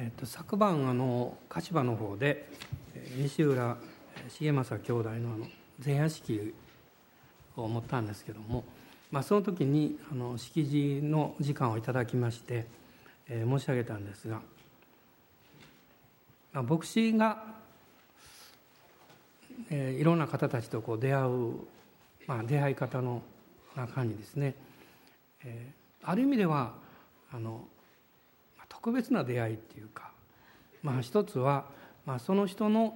えーと、昨晩あの柏の方で西浦重政兄弟のあの前夜式を持ったんですけども、まあ、その時にあの式辞の時間をいただきまして、えー、申し上げたんですが、まあ、牧師が、えー、いろんな方たちとこう出会う、まあ、出会い方の中にですね、えー、ある意味ではあの特別な出会いっていうか、まあ、一つは、まあ、その人の、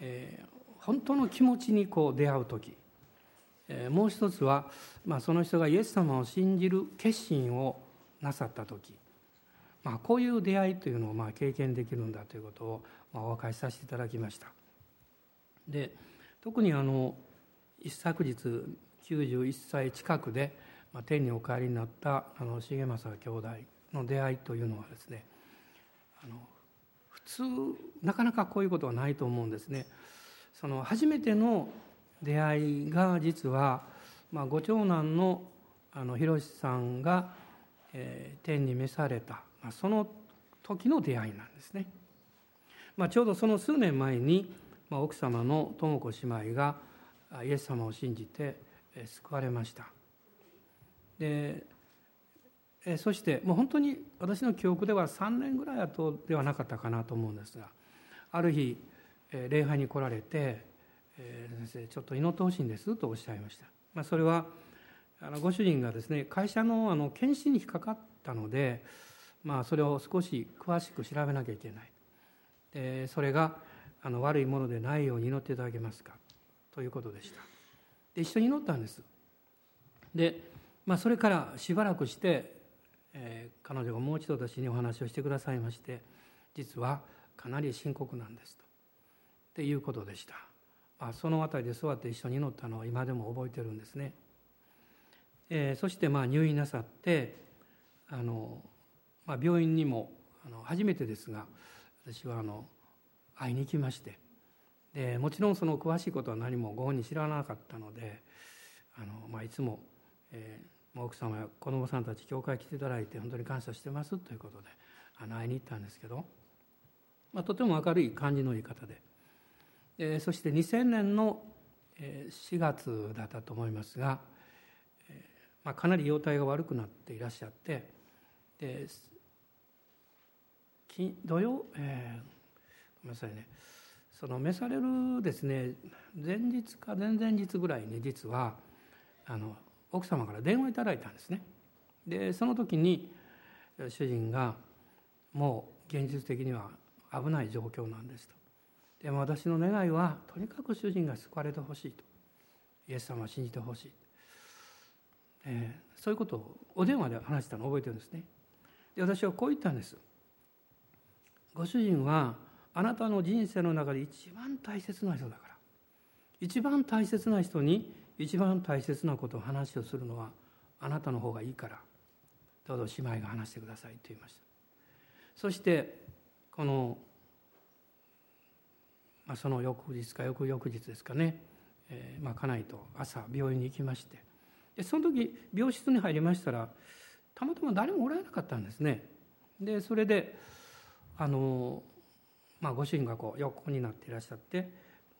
えー、本当の気持ちにこう出会う時、えー、もう一つは、まあ、その人がイエス様を信じる決心をなさった時、まあ、こういう出会いというのをまあ経験できるんだということをまあお分かりさせていただきました。で特にあの一昨日91歳近くで、まあ、天にお帰りになったあの重政兄弟の出会いというのはですねあの普通なかなかこういうことはないと思うんですね。その初めての出会いが実は、まあ、ご長男のあの広さんが、えー、天に召された、まあ、その時の出会いなんですね。まあ、ちょうどその数年前に、まあ、奥様の智子姉妹がイエス様を信じて救われました。でえそしてもう本当に私の記憶では3年ぐらい後ではなかったかなと思うんですがある日、え礼拝に来られて、え先生ちょっと祈ってほしいんですとおっしゃいました、まあ、それはあのご主人がですね会社のあの検診に引っかかったので、まあ、それを少し詳しく調べなきゃいけない。でそれがあの悪いものでないように祈っていただけますかということでした。で一緒に祈ったんです。で、まあ、それからしばらくしてえー、彼女がもう一度私にお話をしてくださいまして実はかなり深刻なんですと。っていうことでした、まあ、その辺りで座って一緒に祈ったのを今でも覚えてるんですね、えー、そしてまあ入院なさってあの、まあ、病院にもあの初めてですが私はあの会いに行きまして。でもちろんその詳しいことは何もご本人知らなかったのであの、まあ、いつも、えー奥様や子供さんたち教会来ていただいて本当に感謝してますということであの会いに行ったんですけど、まあ、とても明るい感じのいい方で、えそして2000年の4月だったと思いますが、えまあ、かなり容体が悪くなっていらっしゃってで土曜、えー、ごめんなさいね。その召されるですね前日か前々日ぐらいに実はあの奥様から電話いただいたんですね。でその時に主人がもう現実的には危ない状況なんですと。でも私の願いはとにかく主人が救われてほしいと。イエス様を信じてほしい、えー、そういうことをお電話で話したのを覚えてるんですね。で私はこう言ったんです。ご主人はあなたの人生の中で一番大切な人だから。一番大切な人に一番大切なことを話をするのはあなたの方がいいから。どうぞ姉妹が話してくださいと言いました。そしてこの、まあ、その翌日か翌々日ですかね、えー、まあ、家内と朝病院に行きまして。でその時病室に入りましたらたまたま誰もおられなかったんですね。でそれであの、まあ、ご主人がこう横になっていらっしゃって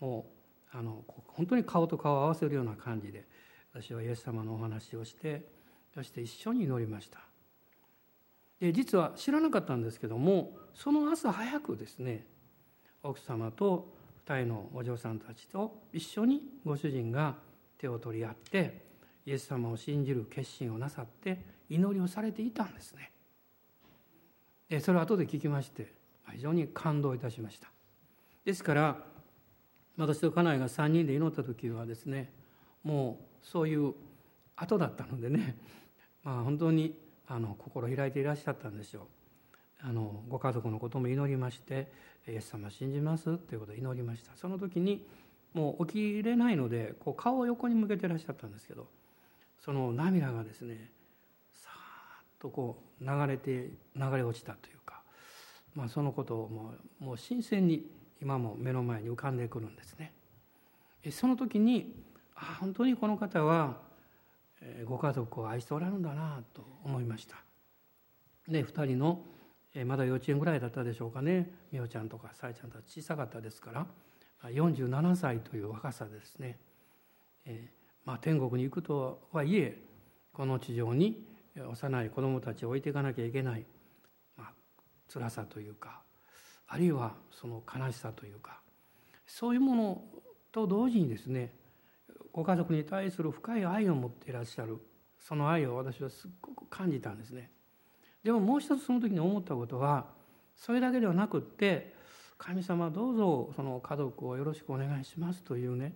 もうあの本当に顔と顔を合わせるような感じで私はイエス様のお話をしてそして一緒に祈りました。で実は知らなかったんですけどもその朝早くですね奥様と2人のお嬢さんたちと一緒にご主人が手を取り合ってイエス様を信じる決心をなさって祈りをされていたんですね。でそれを後で聞きまして非常に感動いたしました。ですから私と家内が3人で祈った時はですねもうそういう後だったのでね、まあ、本当にあの心開いていらっしゃったんでしょうあのご家族のことも祈りまして「イエス様信じます」ということを祈りました。その時にもう起きれないのでこう顔を横に向けていらっしゃったんですけどその涙がですねさーっとこう流れて流れ落ちたというか、まあ、そのことをもうもう新鮮に今も目の前に浮かんでくるんですね。その時にあ本当にこの方はご家族を愛しておられるんだなと思いました。で2人のまだ幼稚園ぐらいだったでしょうかね。美桜ちゃんとかさえちゃんとは小さかったですから47歳という若さでですね、えまあ、天国に行くとはいえこの地上に幼い子どもたちを置いていかなきゃいけない、まあ辛さというかあるいはその悲しさというかそういうものと同時にですねご家族に対する深い愛を持っていらっしゃるその愛を私はすっごく感じたんですね。でももう一つその時に思ったことはそれだけではなくって神様どうぞその家族をよろしくお願いしますというね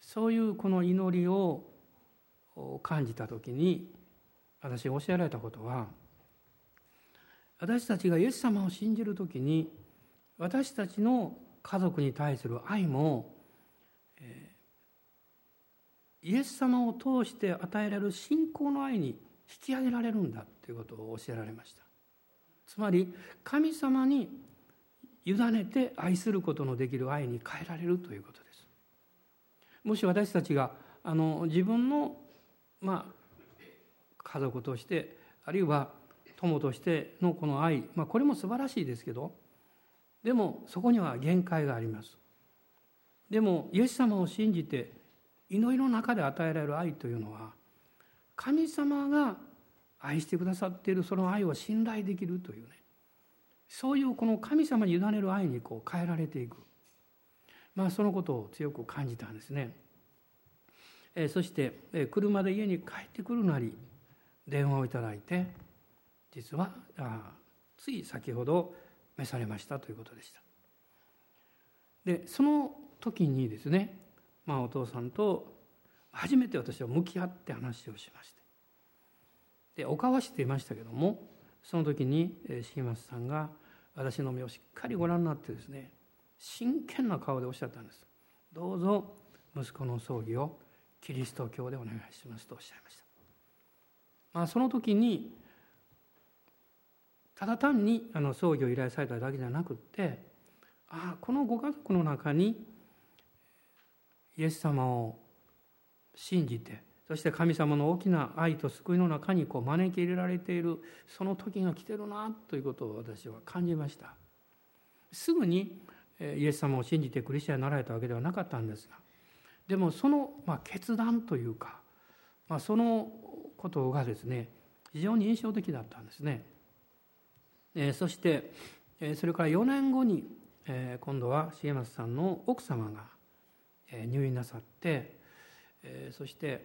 そういうこの祈りを感じた時に私が教えられたことは私たちがイエス様を信じる時に私たちの家族に対する愛も、えー、イエス様を通して与えられる信仰の愛に引き上げられるんだということを教えられました。つまり神様に委ねて愛することのできる愛に変えられるということです。もし私たちがあの自分の、まあ、家族としてあるいは友としてのこの愛、まあ、これも素晴らしいですけどでもそこには限界があります。でもイエス様を信じて祈りの中で与えられる愛というのは神様が愛してくださっているその愛を信頼できるというね。そういうこの神様に委ねる愛にこう変えられていく。まあそのことを強く感じたんですね。えそして車で家に帰ってくるなり電話をいただいて実はあつい先ほど召されましたということでした。でその時にですね、まあ、お父さんと初めて私は向き合って話をしまして。でお交わしていましたけどもその時に重松さんが私の目をしっかりご覧になってですね真剣な顔でおっしゃったんです。どうぞ息子の葬儀をキリスト教でお願いしますとおっしゃいました、まあ、その時にただ単にあの葬儀を依頼されただけじゃなくってああこのご家族の中にイエス様を信じてそして神様の大きな愛と救いの中にこう招き入れられているその時が来てるなということを私は感じましたすぐにイエス様を信じてクリスチャンになられたわけではなかったんですがでもその、ま、決断というか、まあ、そのことがですね非常に印象的だったんですね。えそして、えそれから4年後に、え今度は重松さんの奥様が、え入院なさって、えそして、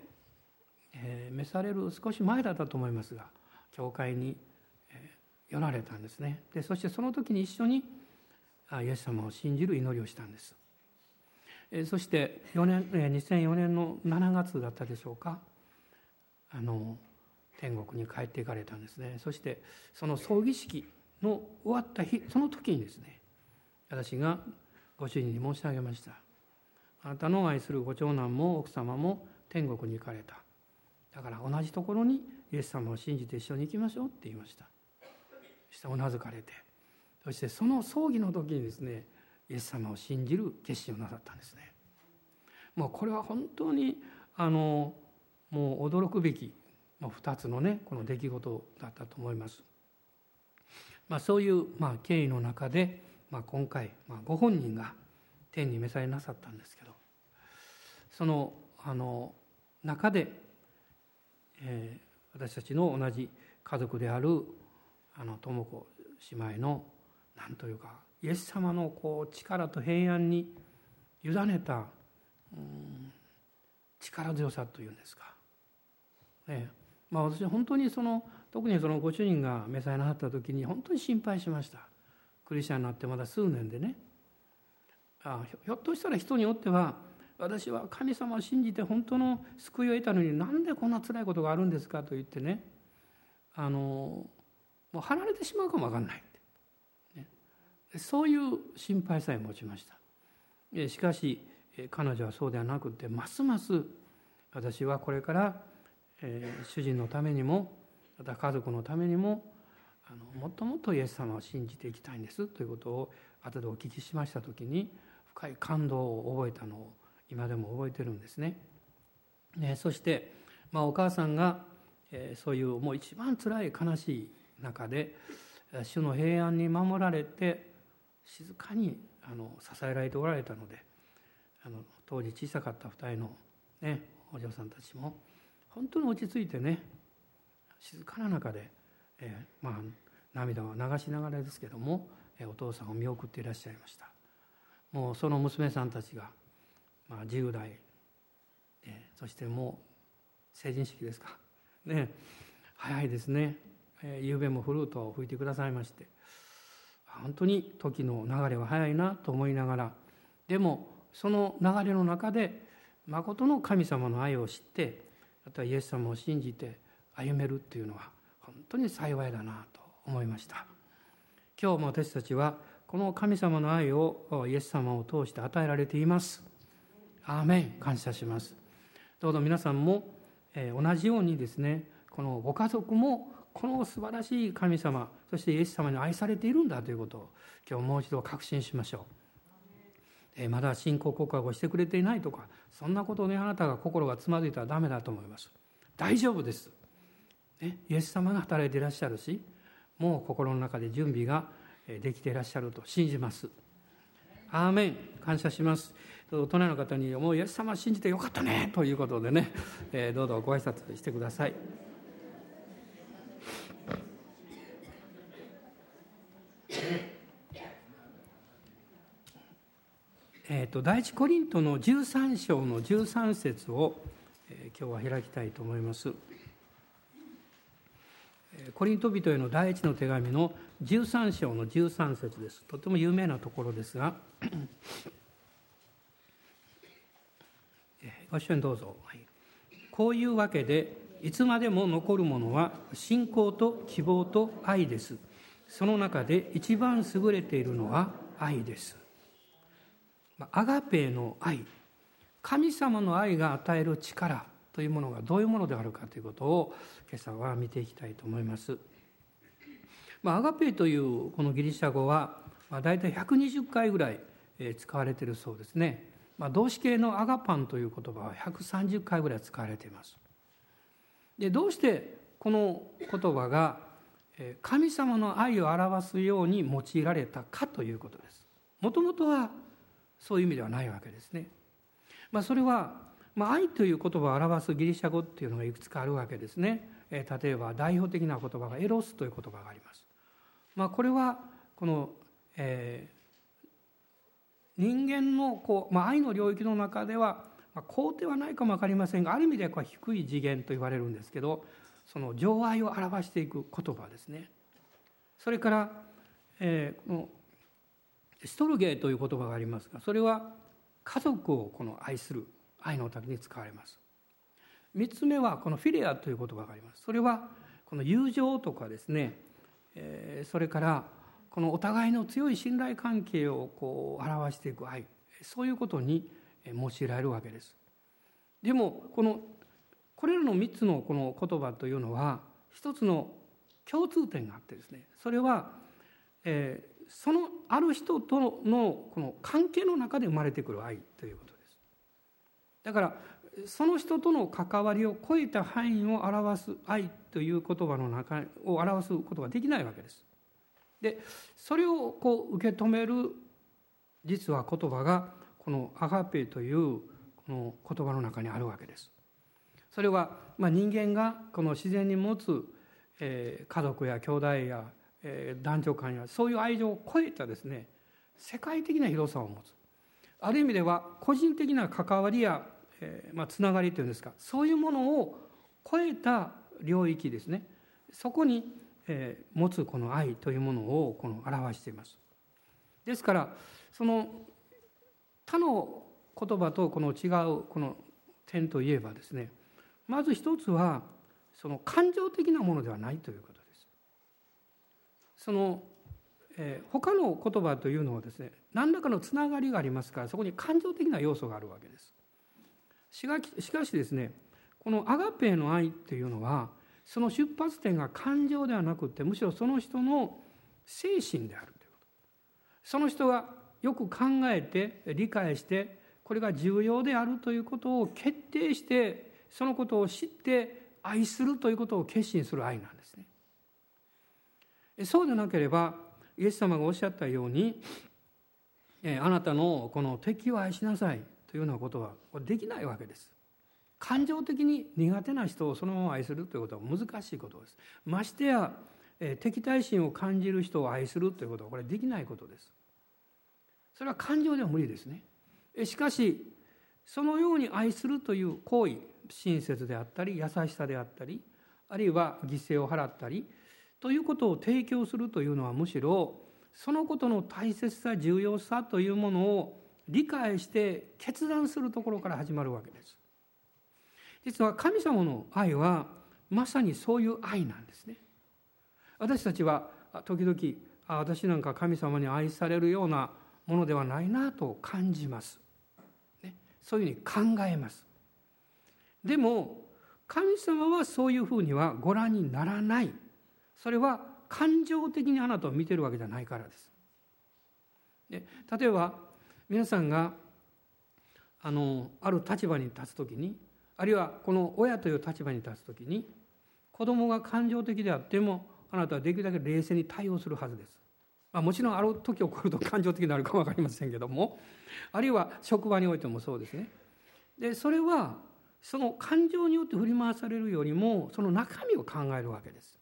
え召される少し前だったと思いますが教会に、え寄られたんですねでそしてその時に一緒にイエス様を信じる祈りをしたんです。そして4年2004年の7月だったでしょうかあの天国に帰っていかれたんですね。そしてその葬儀式の終わった日その時にですね私がご主人に申し上げました。あなたの愛するご長男も奥様も天国に行かれた。だから同じところにイエス様を信じて一緒に行きましょうって言いました。そしてうなずかれて。そしてその葬儀の時にですねイエス様を信じる決心をなさったんですね。もうこれは本当にあのもう驚くべき2つのねこの出来事だったと思います。まあ、そういう、まあ、経緯の中で、まあ、今回、まあ、ご本人が天に召されなさったんですけどそのあの中で、えー、私たちの同じ家族であるあの智子姉妹の何というかイエス様のこう力と平安に委ねた、うん、力強さというんですか、ね。まあ、私は本当にその特にそのご主人が召されなかった時に本当に心配しました。クリスチャンになってまだ数年でね。あひょっとしたら人によっては私は神様を信じて本当の救いを得たのになんでこんな辛いことがあるんですかと言ってね。あのもう離れてしまうかも分かんない、ね、そういう心配さえ持ちました。しかし彼女はそうではなくてますます私はこれから、えー、主人のためにもまた家族のためにもあのもっともっとイエス様を信じていきたいんですということを後でお聞きしました時に深い感動を覚えたのを今でも覚えてるんですね。ねそして、まあ、お母さんが、えー、そういうもう一番辛い悲しい中で主の平安に守られて静かにあの支えられておられたのであの当時小さかった2人の、ね、お嬢さんたちも本当に落ち着いてね静かな中で、えー、まあ涙を流しながらですけども、えー、お父さんを見送っていらっしゃいました。もうその娘さんたちが、まあ、10代、えー、そしてもう成人式ですか。ね早いですね、えー、夕べもフルートを吹いてくださいまして。本当に時の流れは早いなと思いながらでもその流れの中で誠の神様の愛を知ってあとはイエス様を信じて歩めるっていうのは本当に幸いだなと思いました。今日も私たちはこの神様の愛をイエス様を通して与えられています。アーメン。感謝します。どうぞ皆さんも同じようにですねこのご家族もこの素晴らしい神様そしてイエス様に愛されているんだということを今日もう一度確信しましょう。まだ信仰告白をしてくれていないとかそんなことをねあなたが心がつまずいたらダメだと思います。大丈夫です、ね、イエス様が働いていらっしゃるしもう心の中で準備ができていらっしゃると信じます。アーメン。感謝します。大人の方に「もうイエス様信じてよかったね」ということでね、えどうぞご挨拶してください。えーと、第一コリントの13章の13節を、えー、今日は開きたいと思います。コリント人への第一の手紙の13章の13節です。とても有名なところですが、ご一緒にどうぞ。はい、こういうわけで、いつまでも残るものは信仰と希望と愛です。その中で一番優れているのは愛です。アガペの愛神様の愛が与える力というものがどういうものであるかということを今朝は見ていきたいと思います。まあ、アガペというこのギリシャ語は、まあ、大体120回ぐらい使われているそうですね。まあ、動詞形のアガパンという言葉は130回ぐらい使われています。でどうしてこの言葉が神様の愛を表すように用いられたかということです。もともとはそういう意味ではないわけですね。まあ、それは、まあ、愛という言葉を表すギリシャ語っていうのがいくつかあるわけですね。えー、例えば代表的な言葉がエロスという言葉があります。まあ、これはこの、えー、人間のこう、まあ、愛の領域の中では、まあ、高ではないかも分かりませんがある意味では低い次元と言われるんですけどその情愛を表していく言葉ですね。それから、えー、このストルゲーという言葉がありますがそれは家族をこの愛する愛の時に使われます。3つ目はこのフィレアという言葉があります。それはこの友情とかですね、えー、それからこのお互いの強い信頼関係をこう表していく愛そういうことに用いられるわけです。でもこのこれらの3つのこの言葉というのは一つの共通点があってですねそれは、えー、そのある人とのこの関係の中で生まれてくる愛ということです。だからその人との関わりを超えた範囲を表す愛という言葉の中を表すことができないわけです。でそれをこう受け止める実は言葉がこのアガペというこの言葉の中にあるわけです。それはまあ人間がこの自然に持つ家族や兄弟やえ男女間やそういう愛情を超えたですね世界的な広さを持つ。ある意味では個人的な関わりや、えーまあ、つながりというんですかそういうものを超えた領域ですね。そこに、えー、持つこの愛というものをこの表しています。ですからその他の言葉とこの違うこの点といえばですねまず一つはその感情的なものではないということ。その、えー、他の言葉というのはですね何らかのつながりがありますからそこに感情的な要素があるわけです。しかしかしですねこのアガペの愛っていうのはその出発点が感情ではなくてむしろその人の精神であるということその人がよく考えて理解してこれが重要であるということを決定してそのことを知って愛するということを決心する愛なんですね。そうでなければイエス様がおっしゃったようにあなたのこの敵を愛しなさいというようなことはできないわけです。感情的に苦手な人をそのまま愛するということは難しいことです。ましてや敵対心を感じる人を愛するということはこれできないことです。それは感情では無理ですね。しかしそのように愛するという行為親切であったり優しさであったりあるいは犠牲を払ったりということを提供するというのはむしろそのことの大切さ重要さというものを理解して決断するところから始まるわけです。実は神様の愛はまさにそういう愛なんですね。私たちは時々あ私なんか神様に愛されるようなものではないなと感じます、ね、そういうふうに考えます。でも神様はそういうふうにはご覧にならない。それは感情的にあなたを見てるわけじゃないからですで例えば皆さんがあのある立場に立つ時にあるいはこの親という立場に立つ時に子供が感情的であってもあなたはできるだけ冷静に対応するはずです。まあ、もちろんある時起こると 感情的になるか分かりませんけどもあるいは職場においてもそうですね。でそれはその感情によって振り回されるよりもその中身を考えるわけです。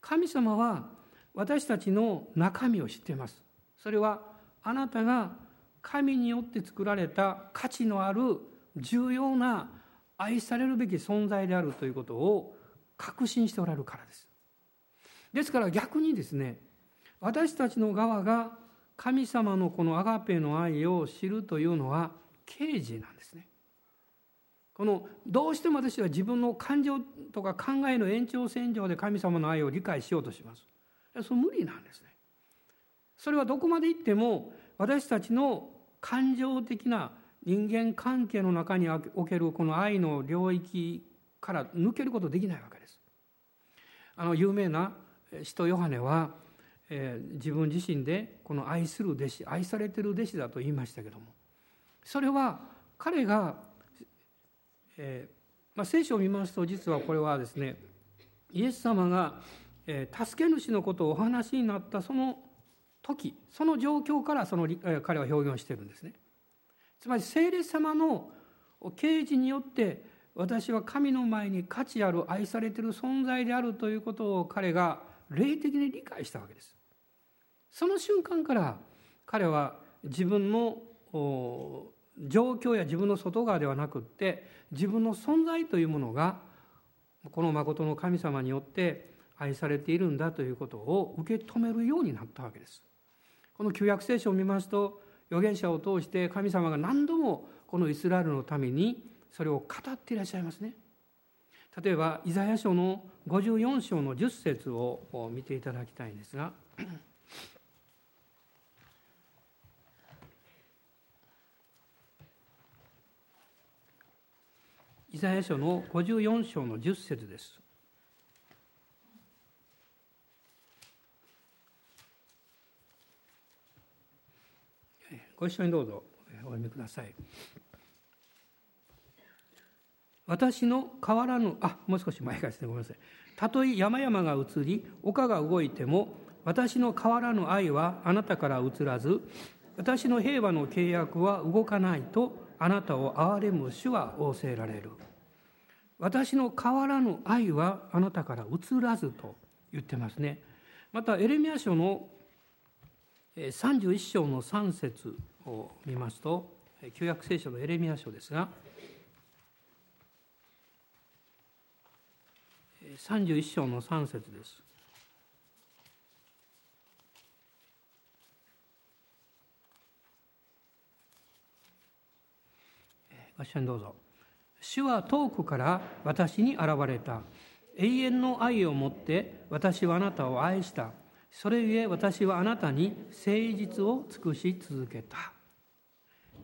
神様は私たちの中身を知っています。それはあなたが神によって作られた価値のある重要な愛されるべき存在であるということを確信しておられるからです。ですから逆にですね私たちの側が神様のこのアガペの愛を知るというのは刑事なんですね。このどうしても私は自分の感情とか考えの延長線上で神様の愛を理解しようとします。それ無理なんですね。それはどこまで行っても私たちの感情的な人間関係の中におけるこの愛の領域から抜けることできないわけです。あの有名な使徒ヨハネは、えー、自分自身でこの愛する弟子愛されてる弟子だと言いましたけどもそれは彼が、えまあ、聖書を見ますと実はこれはですねイエス様が、え、助け主のことをお話になったその時その状況からその、え、彼は表現してるんですね。つまり聖霊様の啓示によって私は神の前に価値ある愛されている存在であるということを彼が霊的に理解したわけです。その瞬間から彼は自分の状況や自分の外側ではなくって自分の存在というものがこの誠の神様によって愛されているんだということを受け止めるようになったわけです。この旧約聖書を見ますと預言者を通して神様が何度もこのイスラエルのためにそれを語っていらっしゃいますね。例えばイザヤ書の54章の10節を見ていただきたいんですがイザヤ書の54章の10節です。ご一緒にどうぞお読みください。私の変わらぬあもう少し前からですねごめんなさいたとえ山々が移り丘が動いても私の変わらぬ愛はあなたから移らず私の平和の契約は動かないとあなたを憐れむ主は仰せられる私の変わらぬ愛はあなたから移らずと言ってますねまたエレミア書の31章の3節を見ますと旧約聖書のエレミア書ですが31章の3節です。一緒にどうぞ。主は遠くから私に現れた。永遠の愛をもって私はあなたを愛した。それゆえ私はあなたに誠実を尽くし続けた。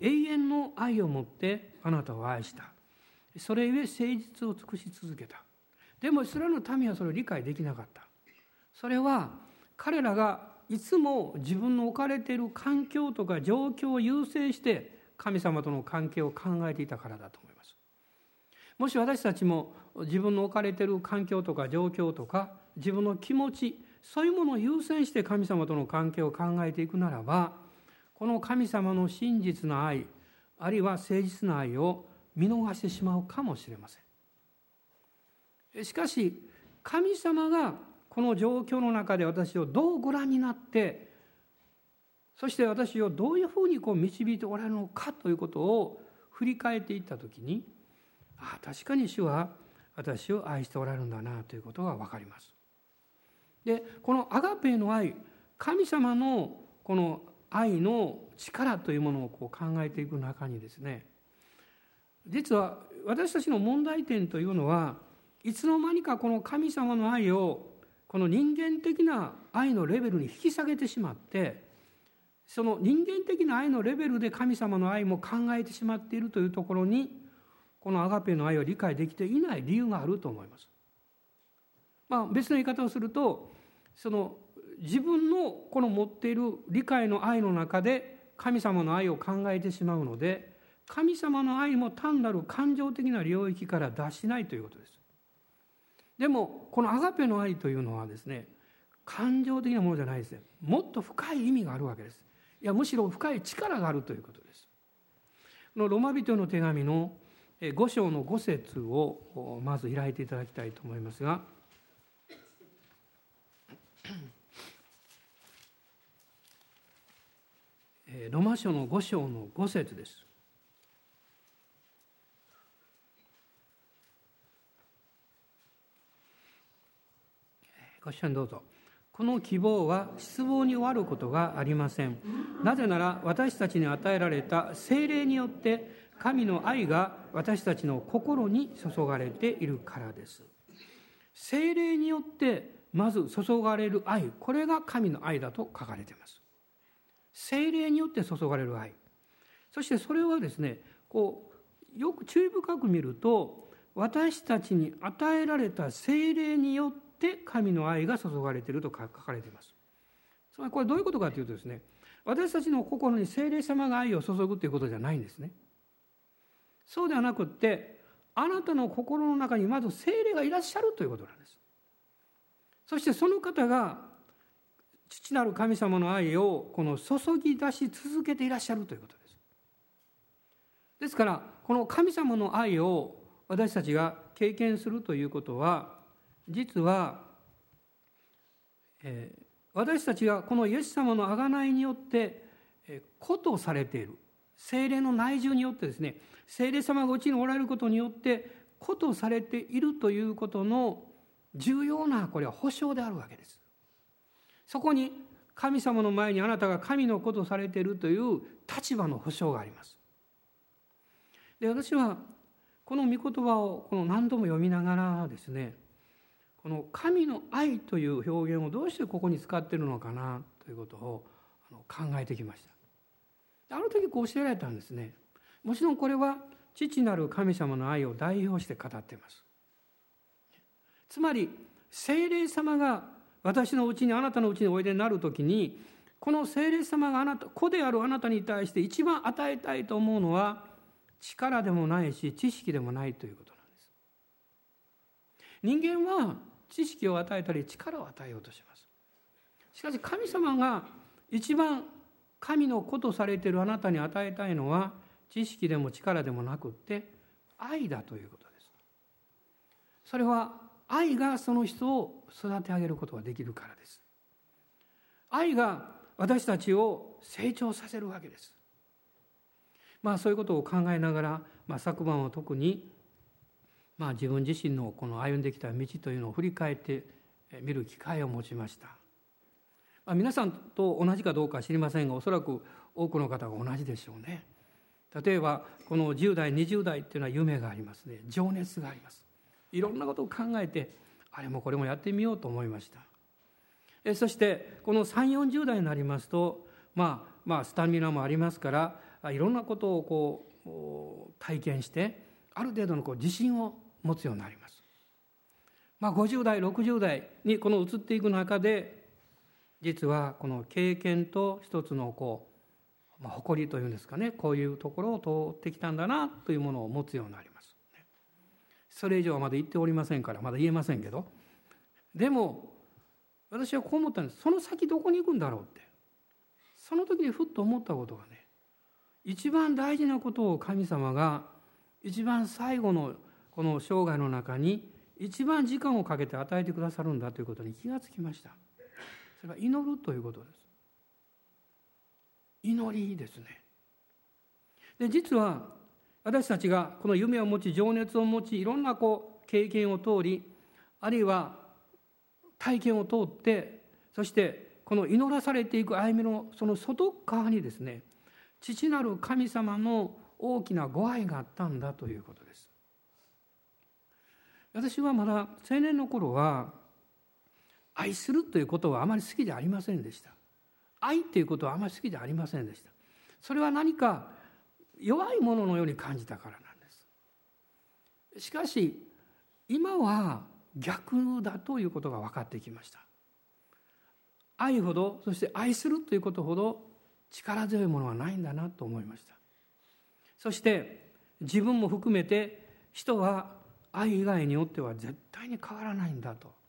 永遠の愛をもってあなたを愛した。それゆえ誠実を尽くし続けた。でもイスラエルの民はそれを理解できなかったそれは彼らがいつも自分の置かれている環境とか状況を優先して神様との関係を考えていたからだと思います。もし私たちも自分の置かれている環境とか状況とか自分の気持ちそういうものを優先して神様との関係を考えていくならばこの神様の真実な愛あるいは誠実な愛を見逃してしまうかもしれません。しかし神様がこの状況の中で私をどうご覧になってそして私をどういうふうにこう導いておられるのかということを振り返っていった時にああ確かに主は私を愛しておられるんだなということが分かります。でこのアガペの愛神様のこの愛の力というものをこう考えていく中にですね実は私たちの問題点というのはいつの間にかこの神様の愛をこの人間的な愛のレベルに引き下げてしまってその人間的な愛のレベルで神様の愛も考えてしまっているというところにこのアガペの愛を理解できていない理由があると思います。まあ、別の言い方をするとその自分のこの持っている理解の愛の中で神様の愛を考えてしまうので神様の愛も単なる感情的な領域から脱しないということです。でもこのアガペの愛というのはですね感情的なものじゃないですねもっと深い意味があるわけですいやむしろ深い力があるということですこのロマ人の手紙の5章の5節をまず開いていただきたいと思いますが ロマ書の5章の5節です。ご一緒にどうぞ。この希望は失望に終わることがありません。なぜなら私たちに与えられた精霊によって神の愛が私たちの心に注がれているからです。精霊によってまず注がれる愛、これが神の愛だと書かれています。精霊によって注がれる愛そしてそれはですねこうよく注意深く見ると私たちに与えられた精霊によって神の愛が注がれていると書かれています。つまりこれどういうことかというとですね私たちの心に精霊様が愛を注ぐということじゃないんですね。そうではなくってあなたの心の中にまず精霊がいらっしゃるということなんです。そしてその方が父なる神様の愛をこの注ぎ出し続けていらっしゃるということです。ですからこの神様の愛を私たちが経験するということは実は、えー、私たちがこのイエス様の贖いによって、えー、ことされている精霊の内住によってですね精霊様がうちにおられることによってことされているということの重要なこれは保証であるわけです。そこに神様の前にあなたが神のことされているという立場の保証があります。で私はこの御言葉をこの何度も読みながらですねこの神の愛という表現をどうしてここに使っているのかなということを考えてきました。ある時こう教えられたんですね。もちろんこれは父なる神様の愛を代表して語っています。つまり精霊様が私のうちにあなたのうちにおいでになる時にこの聖霊様があなた子であるあなたに対して一番与えたいと思うのは力でもないし知識でもないということなんです人間は知識を与えたり力を与えようとします。しかし神様が一番神の子とされているあなたに与えたいのは知識でも力でもなくって愛だということです。それは愛がその人を育て上げることができるからです。愛が私たちを成長させるわけです。まあそういうことを考えながら、まあ、昨晩は特に、まあ、自分自身のこの歩んできた道というのを振り返って見る機会を持ちました、まあ、皆さんと同じかどうか知りませんがおそらく多くの方が同じでしょうね。例えばこの10代20代っていうのは夢がありますね。情熱があります。いろんなことを考えてあれもこれもやってみようと思いました。えそしてこの3 4 0代になりますと、まあ、まあスタミナもありますからいろんなことをこう体験してある程度のこう自信を持つようになります。まあ、50代60代にこの移っていく中で実はこの経験と一つのこう、まあ、誇りというんですかねこういうところを通ってきたんだなというものを持つようになります。それ以上はまだ言っておりませんからまだ言えませんけどでも私はこう思ったんですその先どこに行くんだろうってその時にふっと思ったことがね一番大事なことを神様が一番最後のこの生涯の中に一番時間をかけて与えてくださるんだということに気がつきました。それは祈るということです。祈りですね。で実は私たちがこの夢を持ち情熱を持ちいろんなこう経験を通りあるいは体験を通ってそしてこの祈らされていく歩みのその外側にですね父なる神様の大きなご愛があったんだということです。私はまだ青年の頃は愛するということはあまり好きではありませんでした。愛ということはあまり好きではありませんでした。それは何か弱いもののように感じたからなんです。しかし今は逆だということが分かってきました。愛ほどそして愛するということほど力強いものはないんだなと思いました。そして自分も含めて人は愛以外によっては絶対に変わらないんだと。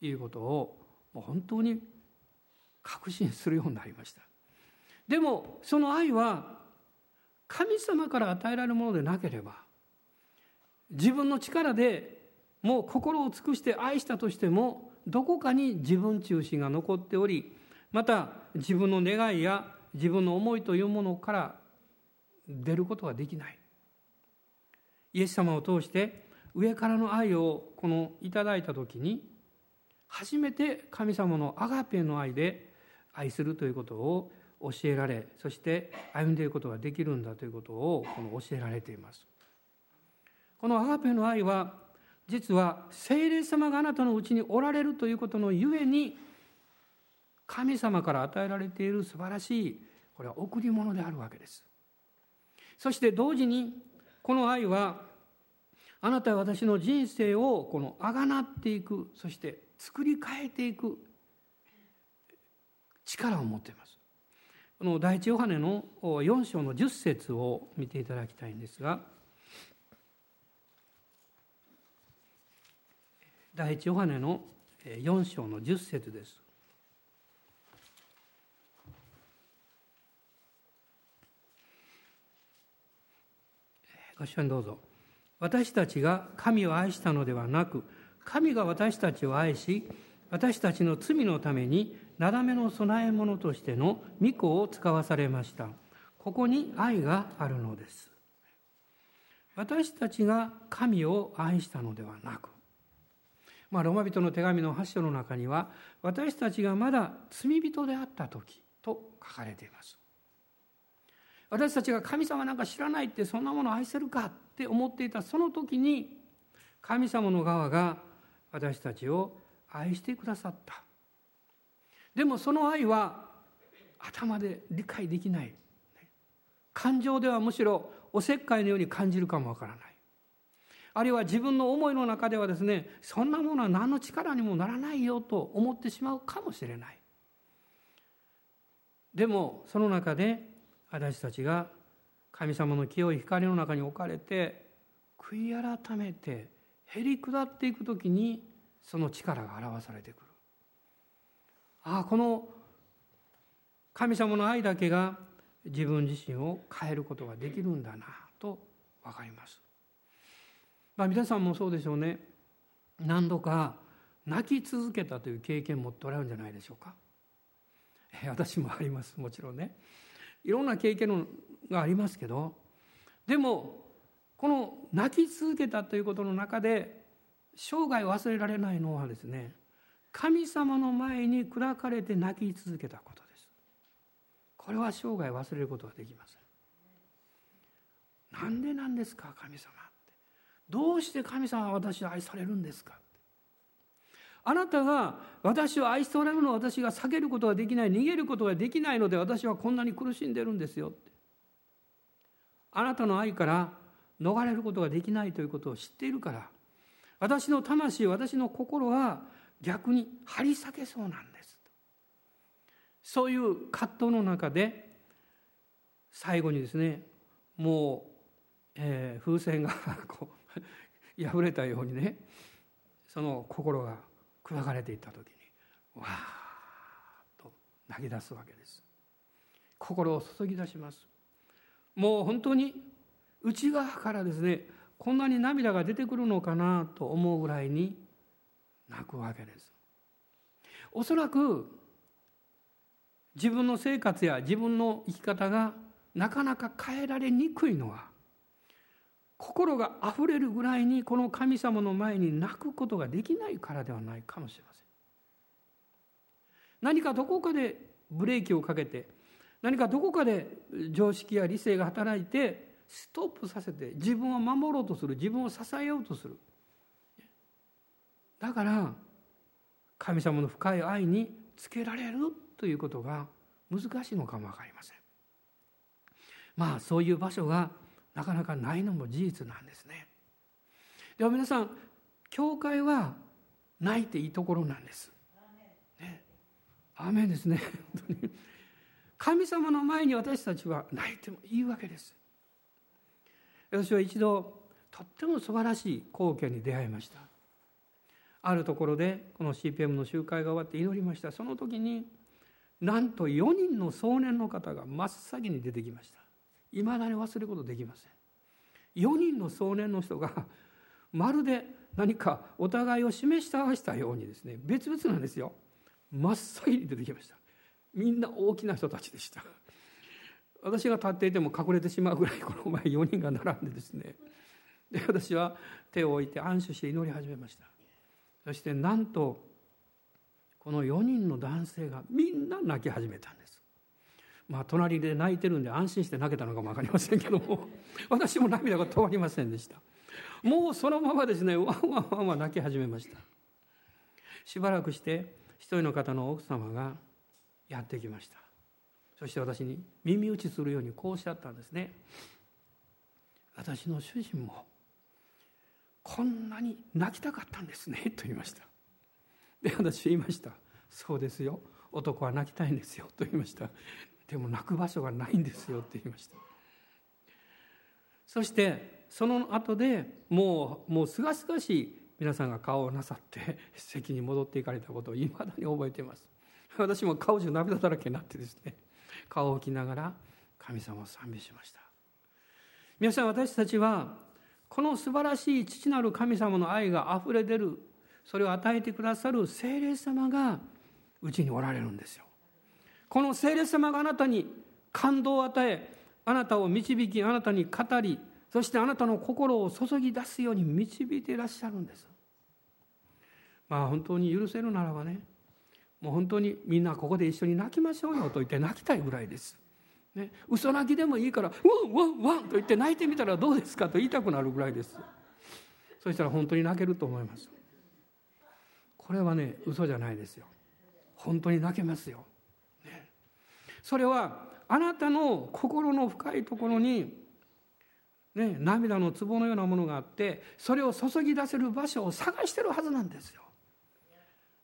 いうことをもう本当に確信するようになりました。でもその愛は神様から与えられるものでなければ自分の力でもう心を尽くして愛したとしてもどこかに自分中心が残っておりまた自分の願いや自分の思いというものから出ることができない。イエス様を通して上からの愛をこのいただいた時に初めて神様のアガペの愛で愛するということを教えられそして歩んでいくことができるんだということをこの教えられています。このアガペの愛は実は聖霊様があなたのうちにおられるということのゆえに神様から与えられている素晴らしいこれは贈り物であるわけです。そして同時にこの愛はあなたは私の人生をこのあがなっていくそして作り変えていく力を持っていますこの第一ヨハネの4章の10節を見ていただきたいんですが第一ヨハネの4章の10節です。ご一緒にどうぞ。私たちが神を愛したのではなく、神が私たちを愛し、私たちの罪のために、なだめの供え物としての御子を使わされました。ここに愛があるのです。私たちが神を愛したのではなく、まあ、ロマ人の手紙の8章の中には私たちがまだ罪人であった時と書かれています私たちが神様なんか知らないってそんなものを愛せるかって思っていたその時に神様の側が私たちを愛してくださった。でもその愛は頭で理解できない。感情ではむしろおせっかいのように感じるかもわからない。あるいは自分の思いの中ではですねそんなものは何の力にもならないよと思ってしまうかもしれない。でもその中で私たちが神様の清い光の中に置かれて悔い改めてへり下っていく時にその力が表されてくる。ああこの神様の愛だけが自分自身を変えることができるんだなと分かります。まあ、皆さんもそうでしょうね。何度か泣き続けたという経験を持っておられるんじゃないでしょうか。私もあります。もちろんね。いろんな経験がありますけどでもこの泣き続けたということの中で生涯忘れられないのはですね神様の前に砕かれて泣き続けたことです。これは生涯忘れることはできません。なんでなんですか神様どうして神様は私を愛されるんですか。あなたが私を愛しておられるのを私が避けることができない逃げることができないので私はこんなに苦しんでるんですよって。あなたの愛から逃れることができないということを知っているから私の魂私の心は逆に張り裂けそうなんです。そういう葛藤の中で最後にですねもう、えー、風船がこう 破れたようにねその心が砕かれていった時にわーっと泣き出すわけです。心を注ぎ出します。もう本当に内側からですねこんなに涙が出てくるのかなと思うぐらいに泣くわけです。おそらく自分の生活や自分の生き方がなかなか変えられにくいのは心があふれるぐらいにこの神様の前に泣くことができないからではないかもしれません。何かどこかでブレーキをかけて何かどこかで常識や理性が働いてストップさせて自分を守ろうとする自分を支えようとする。だから神様の深い愛につけられるということが難しいのかも分かりません。まあそういう場所がなかなかないのも事実なんですね。では皆さん教会は泣いっていいところなんです、ね、アーメンですね。神様の前に私たちは泣いてもいいわけです。私は一度とっても素晴らしい光景に出会いました。あるところでこの CPM の集会が終わって祈りました。その時になんと4人の少年の方が真っ先に出てきました。いまだに忘れることできません。4人の少年の人が まるで何かお互いを示し合わせたようにですね別々なんですよ。真っ先に出てきました。みんな大きな人たちでした。私が立っていても隠れてしまうぐらいこの前4人が並んでですね。で私は手を置いて安心して祈り始めました。そしてなんとこの4人の男性がみんな泣き始めたんです。まあ隣で泣いてるんで安心して泣けたのかも分かりませんけども 私も涙が止まりませんでした。もうそのままですねワンワンワンワン泣き始めました。しばらくして一人の方の奥様がやってきました。そして私に耳打ちするようにこうおっしゃったんですね。私の主人もこんなに泣きたかったんですね と言いました。で私言いました。そうですよ。男は泣きたいんですよ。と言いました。でも泣く場所がないんですよって言いました。そしてその後でもうもうすがすがしい皆さんが顔をなさって席に戻っていかれたことをいまだに覚えています。私も顔中涙だらけになってですね顔を置きながら神様を賛美しました。皆さん私たちはこの素晴らしい父なる神様の愛があふれ出るそれを与えてくださる聖霊様がうちにおられるんですよ。この聖霊様があなたに感動を与えあなたを導きあなたに語りそしてあなたの心を注ぎ出すように導いていらっしゃるんですまあ本当に許せるならばねもう本当にみんなここで一緒に泣きましょうよと言って泣きたいぐらいです。ね、嘘泣きでもいいから「ワンワンワン」と言って泣いてみたらどうですかと言いたくなるぐらいです。そしたら本当に泣けると思います。これはね嘘じゃないですよ。本当に泣けますよ。それはあなたの心の深いところに、ね、涙の壺のようなものがあってそれを注ぎ出せる場所を探してるはずなんですよ。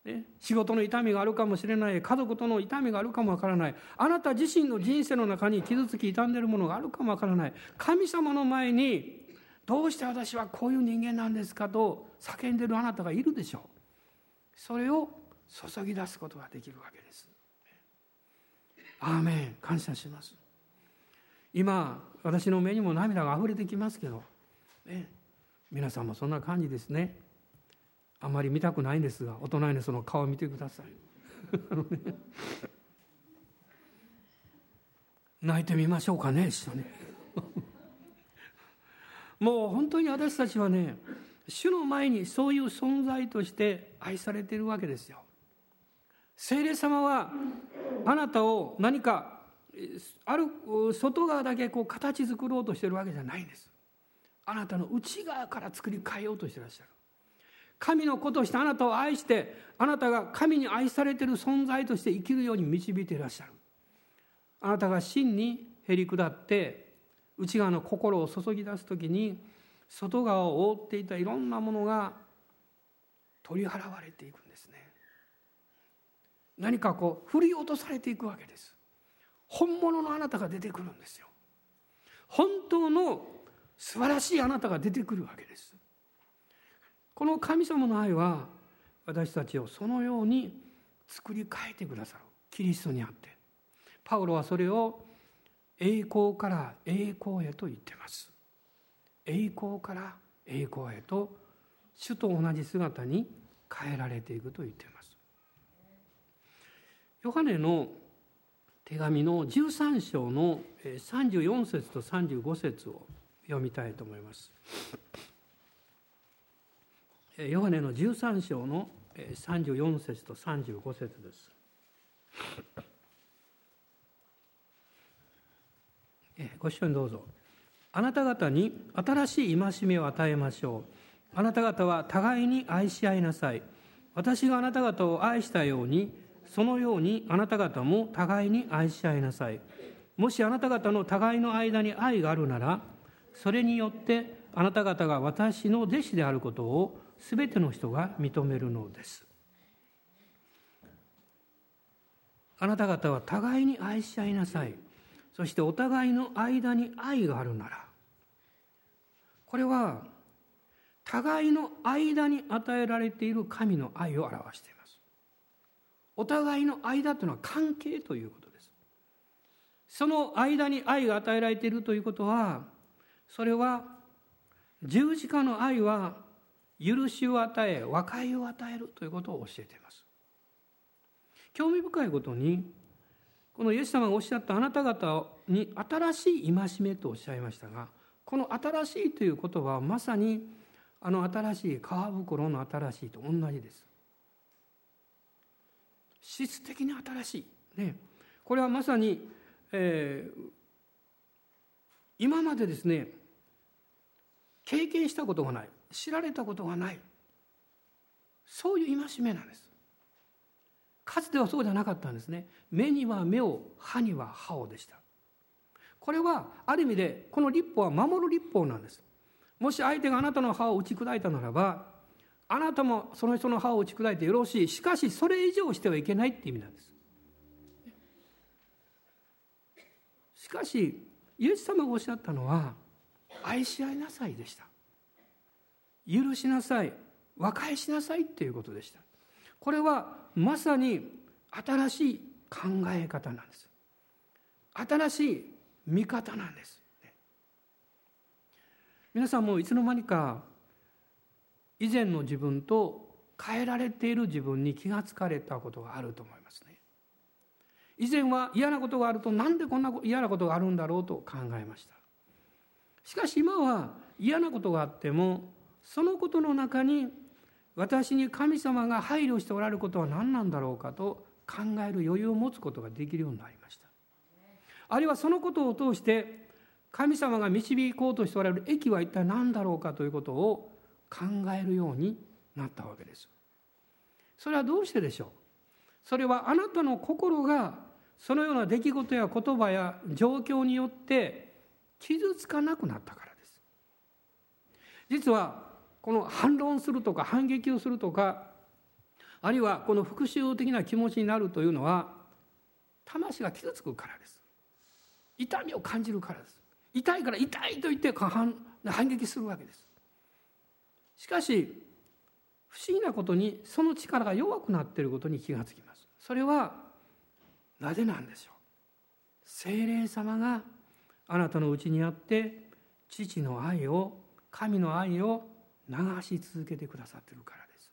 ね、仕事の痛みがあるかもしれない家族との痛みがあるかもわからないあなた自身の人生の中に傷つき傷んでるものがあるかもわからない神様の前にどうして私はこういう人間なんですかと叫んでるあなたがいるでしょうそれを注ぎ出すことができるわけですアーメン。感謝します。今私の目にも涙が溢れてきますけど、ね、皆さんもそんな感じですね。あまり見たくないんですがお隣のその顔を見てください。泣いてみましょうかね一緒に。もう本当に私たちはね主の前にそういう存在として愛されているわけですよ。聖霊様はあなたを何かある外側だけこう形作ろうとしてるわけじゃないんです。あなたの内側から作り変えようとしてらっしゃる。神の子としてあなたを愛してあなたが神に愛されている存在として生きるように導いていらっしゃる。あなたが真にへり下って内側の心を注ぎ出す時に外側を覆っていたいろんなものが取り払われていくんですね。何かこう振り落とされていくわけです。本物のあなたが出てくるんですよ。本当の素晴らしいあなたが出てくるわけです。この神様の愛は私たちをそのように作り変えてくださる。キリストにあって。パウロはそれを栄光から栄光へと言ってます。栄光から栄光へと主と同じ姿に変えられていくと言っています。ヨハネの手紙の13章の34節と35節を読みたいと思います。ヨハネの13章の34節と35節です。ご一緒にどうぞ。あなた方に新しい戒めを与えましょう。あなた方は互いに愛し合いなさい。私があなた方を愛したようにそのようにあなた方も互いに愛し合いなさい。もしあなた方の互いの間に愛があるならそれによってあなた方が私の弟子であることを全ての人が認めるのです。あなた方は互いに愛し合いなさい。そしてお互いの間に愛があるならこれは互いの間に与えられている神の愛を表していますお互いの間というのは関係ということですその間に愛が与えられているということはそれは十字架の愛は許しを与え和解を与えるということを教えています興味深いことにこのイエス様がおっしゃったあなた方に新しい戒めとおっしゃいましたがこの新しいという言葉はまさにあの新しい皮袋の新しいと同じです。質的に新しい。ね、これはまさに、えー、今までですね経験したことがない知られたことがないそういう戒めなんです。かつてはそうじゃなかったんですね目には目を歯には歯をでしたこれはある意味でこの立法は守る立法なんですもし相手があなたの歯を打ち砕いたならばあなたもその人の歯を打ち砕いてよろしい。しかしそれ以上してはいけないって意味なんです。しかしイエス様がおっしゃったのは愛し合いなさいでした。許しなさい。和解しなさいっていうことでした。これはまさに新しい考え方なんです。新しい見方なんです。皆さんもいつの間にか以前の自分と変えられている自分に気がつかれたことがあると思いますね。以前は嫌なことがあるとなんでこんな嫌なことがあるんだろうと考えました。しかし今は嫌なことがあってもそのことの中に私に神様が配慮しておられることは何なんだろうかと考える余裕を持つことができるようになりました。あるいはそのことを通して神様が導こうとしておられる益は一体何だろうかということを考えるようになったわけです。それはどうしてでしょう。それはあなたの心がそのような出来事や言葉や状況によって傷つかなくなったからです。実はこの反論するとか反撃をするとかあるいはこの復讐的な気持ちになるというのは魂が傷つくからです。痛みを感じるからです。痛いから痛いと言って反反撃するわけです。しかし不思議なことにその力が弱くなっていることに気がつきます。それはなぜなんでしょう？精霊様があなたのうちにあって父の愛を神の愛を流し続けてくださってるからです。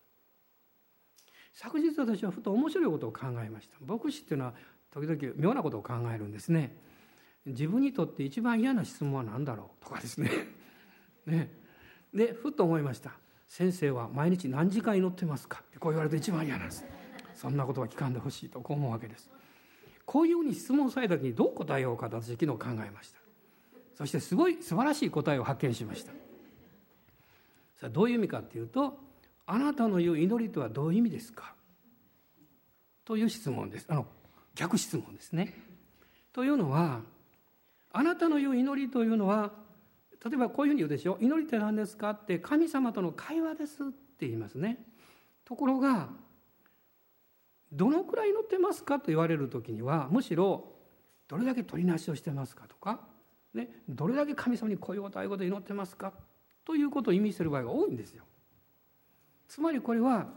昨日私はふと面白いことを考えました。牧師っていうのは時々妙なことを考えるんですね。自分にとって一番嫌な質問は何だろう？とかですね。ね。でふっと思いました。先生は毎日何時間祈ってますか？こう言われて一番嫌なんです。そんなことは聞かんでほしいとこう思うわけです。こういうふうに質問された時にどう答えようかと私昨日考えました。そしてすごい素晴らしい答えを発見しました。それはどういう意味かっていうとあなたの言う祈りとはどういう意味ですか？という質問です。あの逆質問ですね。というのはあなたの言う祈りというのは例えばこういうふうに言うでしょ祈りって何ですかって神様との会話ですって言いますね。ところがどのくらい祈ってますかと言われる時にはむしろどれだけ取りなしをしてますかとか、ね、どれだけ神様にこういうことああいうこと祈ってますかということを意味している場合が多いんですよ。つまりこれは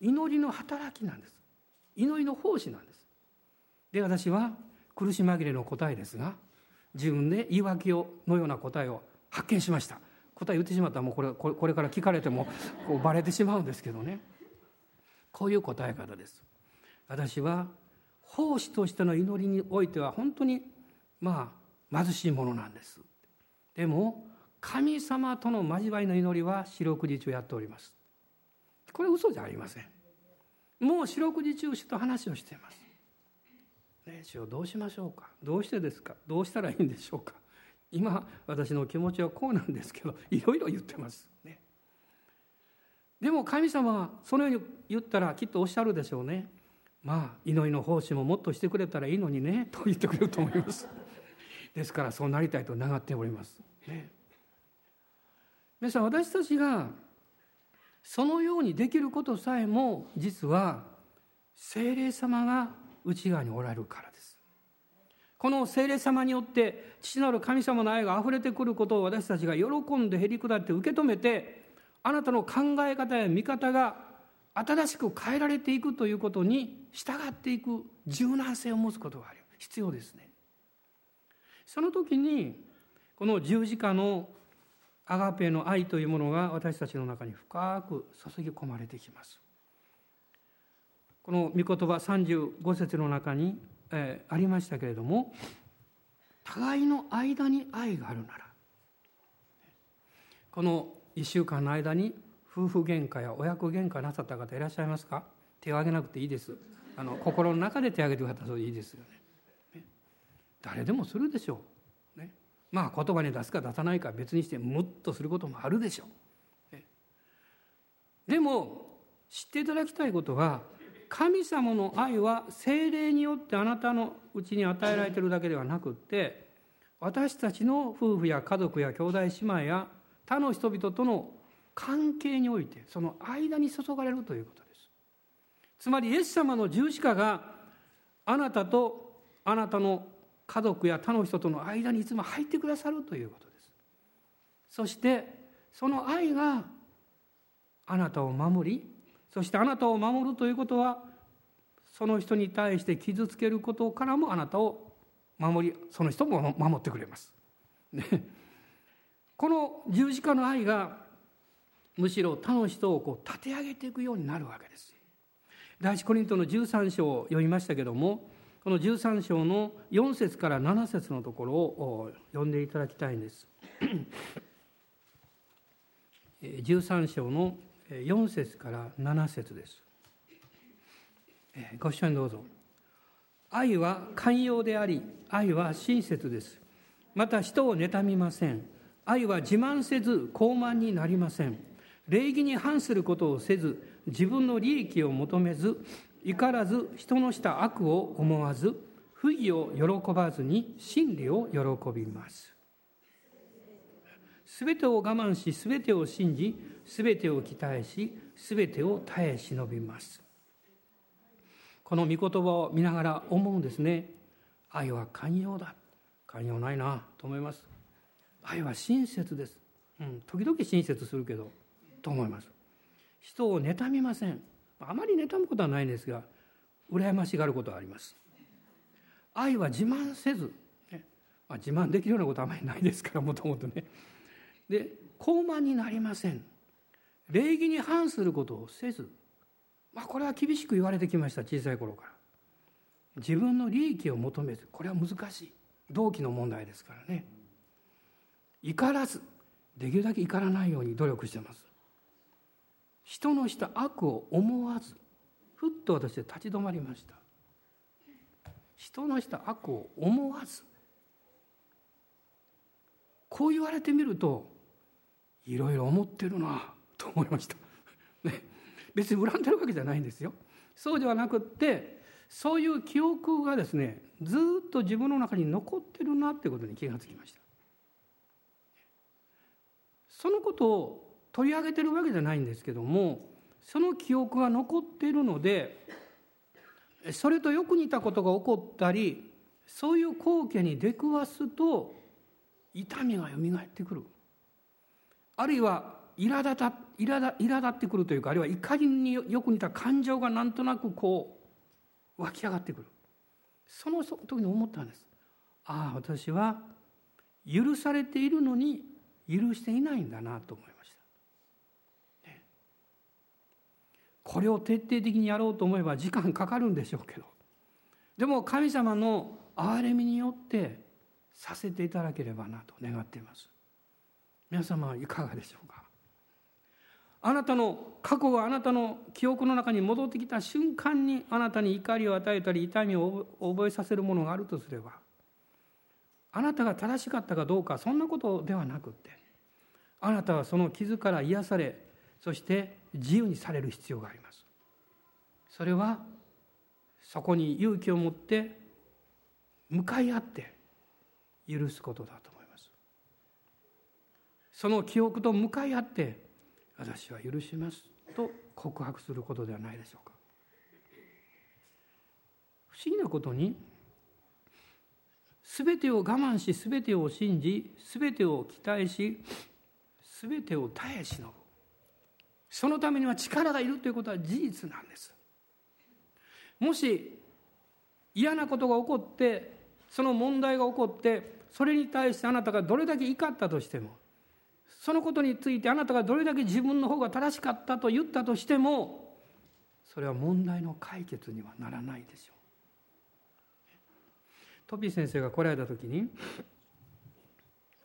祈りの働きなんです。祈りの奉仕なんですで私は苦し紛れの答えですが自分で言い訳をのような答えを発見しました。答え言ってしまったらもうこれこれから聞かれてもこうバレてしまうんですけどね。こういう答え方です。私は奉仕としての祈りにおいては本当にまあ貧しいものなんです。でも神様との交わりの祈りは四六時中やっております。これ嘘じゃありません。もう四六時中主と話をしています。ね、主をどうしましょうか。どうしてですか。どうしたらいいんでしょうか。今私の気持ちはこうなんですけど いろいろ言ってます、ね、でも神様はそのように言ったらきっとおっしゃるでしょうね。まあ祈りの奉仕ももっとしてくれたらいいのにねと言ってくれると思います。ですからそうなりたいと願っております、ね、皆さん私たちがそのようにできることさえも実は精霊様が内側におられるからこの聖霊様によって父なる神様の愛があふれてくることを私たちが喜んでへり下って受け止めてあなたの考え方や見方が新しく変えられていくということに従っていく柔軟性を持つことがある。必要ですね。その時にこの十字架のアガペの愛というものが私たちの中に深く注ぎ込まれてきます。この御言葉35節の中に、えー、ありましたけれども互いの間に愛があるならこの1週間の間に夫婦喧嘩や親子喧嘩なさった方いらっしゃいますか？手を挙げなくていいです。あの心の中で手を挙げてくださったらいいですよね、ね、誰でもするでしょう、ね、まあ言葉に出すか出さないか別にしてムッとすることもあるでしょう、ね、でも知っていただきたいことは神様の愛は精霊によってあなたのうちに与えられてるだけではなくって私たちの夫婦や家族や兄弟姉妹や他の人々との関係においてその間に注がれるということです。つまりイエス様の十字架があなたとあなたの家族や他の人との間にいつも入ってくださるということです。そしてその愛があなたを守りそしてあなたを守るということはその人に対して傷つけることからもあなたを守りその人も守ってくれます。ね、この十字架の愛がむしろ他の人をこう立て上げていくようになるわけです。第一コリントの13章を読みましたけれどもこの13章の4節から7節のところを読んでいただきたいんです。13章の4節から7節です。ご一緒にどうぞ。愛は寛容であり、愛は親切です。また人を妬みません。愛は自慢せず傲慢になりません。礼儀に反することをせず、自分の利益を求めず、怒らず人のした悪を思わず、不義を喜ばずに真理を喜びます。すべてを我慢し、すべてを信じ、すべてを期待し、すべてを耐え忍びます。この御言葉を見ながら思うんですね。愛は寛容だ。寛容ないなと思います。愛は親切です。うん、時々親切するけど、と思います。人を妬みません。あまり妬むことはないんですが、羨ましがることはあります。愛は自慢せず、ねまあ、自慢できるようなことはあまりないですから、もともとね。で、高慢になりません。礼儀に反することをせず、まあ、これは厳しく言われてきました小さい頃から。自分の利益を求めずこれは難しい。同期の問題ですからね。怒らずできるだけ怒らないように努力してます。人のした悪を思わずふっと私は立ち止まりました。人のした悪を思わずこう言われてみるといろいろ思ってるなと思いました。ね、別に恨んでるわけじゃないんですよ。そうではなくってそういう記憶がですねずっと自分の中に残ってるなっていうことに気がつきました。そのことを取り上げてるわけじゃないんですけどもその記憶が残っているのでそれとよく似たことが起こったりそういう光景に出くわすと痛みがよみがえってくるあるいは苛立た苛立ってくるというかあるいは怒りによく似た感情がなんとなくこう湧き上がってくる。その時に思ったんです。ああ私は許されているのに許していないんだなと思いました、ね、これを徹底的にやろうと思えば時間かかるんでしょうけど。でも神様の憐れみによってさせていただければなと願っています。皆様いかがでしょうか？あなたの過去があなたの記憶の中に戻ってきた瞬間にあなたに怒りを与えたり痛みを覚えさせるものがあるとすればあなたが正しかったかどうかそんなことではなくってあなたはその傷から癒されそして自由にされる必要があります。それはそこに勇気を持って向かい合って許すことだその記憶と向かい合って私は許しますと告白することではないでしょうか。不思議なことに全てを我慢し全てを信じ全てを期待し全てを耐え忍ぶそのためには力がいるということは事実なんです。もし嫌なことが起こってその問題が起こってそれに対してあなたがどれだけ怒ったとしてもそのことについてあなたがどれだけ自分の方が正しかったと言ったとしてもそれは問題の解決にはならないでしょう。トピー先生が来られた時に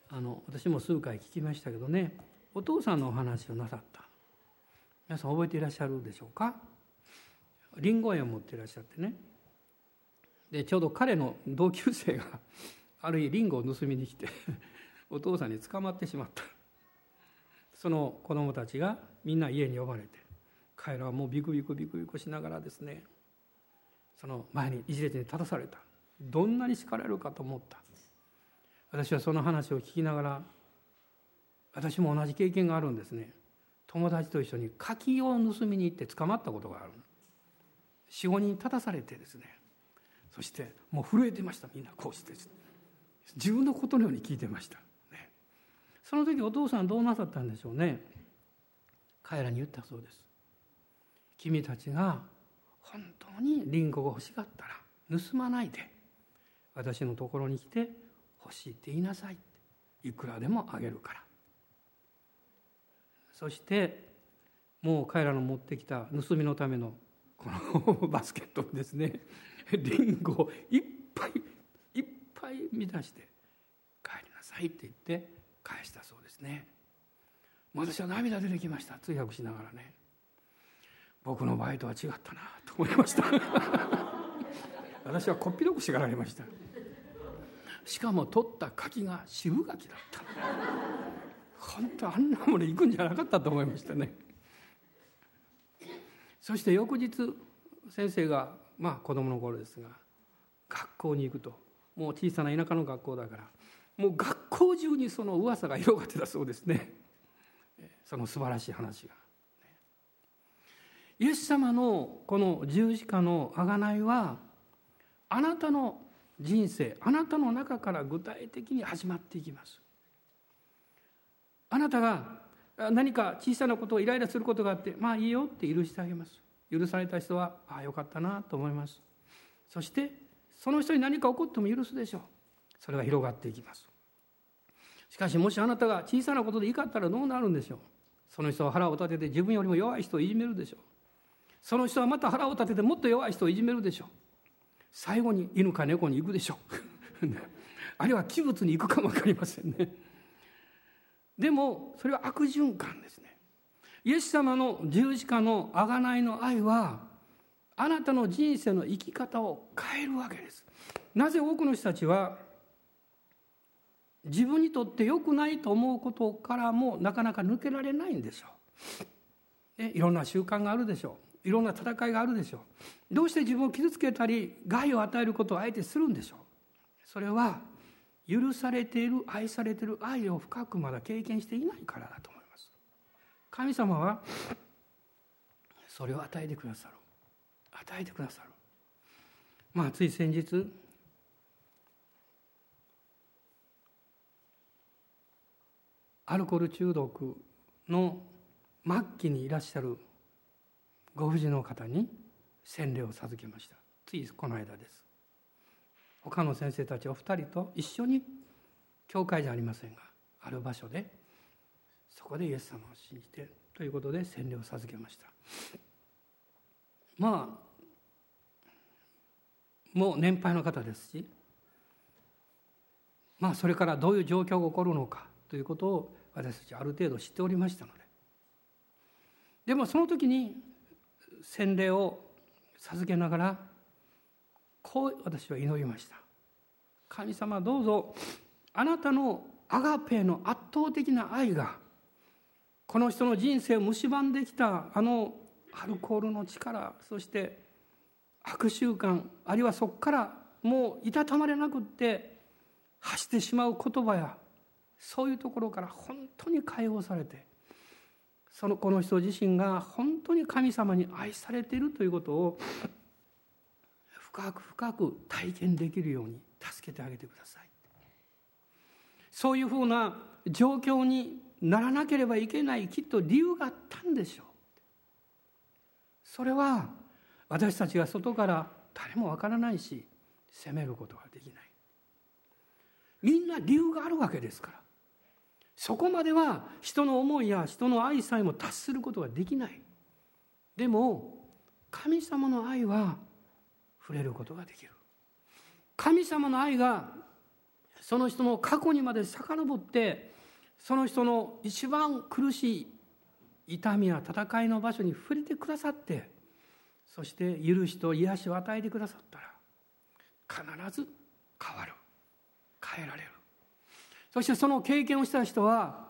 あの私も数回聞きましたけどねお父さんのお話をなさった。皆さん覚えていらっしゃるでしょうか？りんご園を持っていらっしゃってね。でちょうど彼の同級生がある日リンゴを盗みに来てお父さんに捕まってしまった。その子供たちがみんな家に呼ばれて彼らはもうビクビクビクビクしながらですねその前に一列に立たされた。どんなに叱られるかと思った。私はその話を聞きながら私も同じ経験があるんですね。友達と一緒に柿を盗みに行って捕まったことがある45人立たされてですね。そしてもう震えてました。みんなこうして。自分のことのように聞いてました。その時お父さんどうなさったんでしょうね。彼らに言ったそうです。君たちが本当にリンゴが欲しかったら盗まないで。私のところに来て欲しいって言いなさいいくらでもあげるから。そしてもう彼らの持ってきた盗みのためのこのバスケットにですねリンゴをいっぱいいっぱい満たして帰りなさいって言って返したそうですね。私は涙出てきました。通訳しながらね。僕の場合とは違ったなと思いました。私はこっぴどく叱られました。しかも取った柿が渋柿だった。本当あんなもの行くんじゃなかったと思いましたね。そして翌日先生がまあ子供の頃ですが学校に行くと。もう小さな田舎の学校だからもう学校中にその噂が広がってたそうですね。その素晴らしい話が。イエス様のこの十字架の贖いはあなたの人生あなたの中から具体的に始まっていきます。あなたが何か小さなことをイライラすることがあってまあいいよって許してあげます。許された人はああよかったなと思います。そしてその人に何か起こっても許すでしょう。それが広がっていきます。しかしもしあなたが小さなことで怒ったらどうなるんでしょう？その人は腹を立てて自分よりも弱い人をいじめるでしょう。その人はまた腹を立ててもっと弱い人をいじめるでしょう。最後に犬か猫に行くでしょう。あるいは器物に行くかも分かりませんね。でもそれは悪循環ですね。イエス様の十字架の贖いの愛はあなたの人生の生き方を変えるわけです。なぜ多くの人たちは自分にとって良くないと思うことからもなかなか抜けられないんでしょう。ね、いろんな習慣があるでしょう。いろんな戦いがあるでしょう。どうして自分を傷つけたり害を与えることをあえてするんでしょう。それは許されている愛されている愛を深くまだ経験していないからだと思います。神様はそれを与えてくださる。与えてくださる。まあつい先日アルコール中毒の末期にいらっしゃるご婦人の方に洗礼を授けました。ついこの間です。他の先生たちお二人と一緒に教会じゃありませんがある場所でそこでイエス様を信じてということで洗礼を授けました。まあもう年配の方ですしまあそれからどういう状況が起こるのかということを私たちある程度知っておりましたので。でもその時に洗礼を授けながらこう私は祈りました。神様どうぞあなたのアガペの圧倒的な愛がこの人の人生を蝕んできたあのアルコールの力そして悪習慣あるいはそこからもういたたまれなくって発してしまう言葉やそういうところから本当に解放されてそのこの人自身が本当に神様に愛されているということを深く深く体験できるように助けてあげてください。そういうふうな状況にならなければいけないきっと理由があったんでしょう。それは私たちが外から誰もわからないし責めることができない。みんな理由があるわけですから。そこまでは人の思いや人の愛さえも達することができない。でも神様の愛は触れることができる。神様の愛がその人の過去にまで遡ってその人の一番苦しい痛みや戦いの場所に触れてくださってそして許しと癒しを与えてくださったら必ず変わる。変えられる。そしてその経験をした人は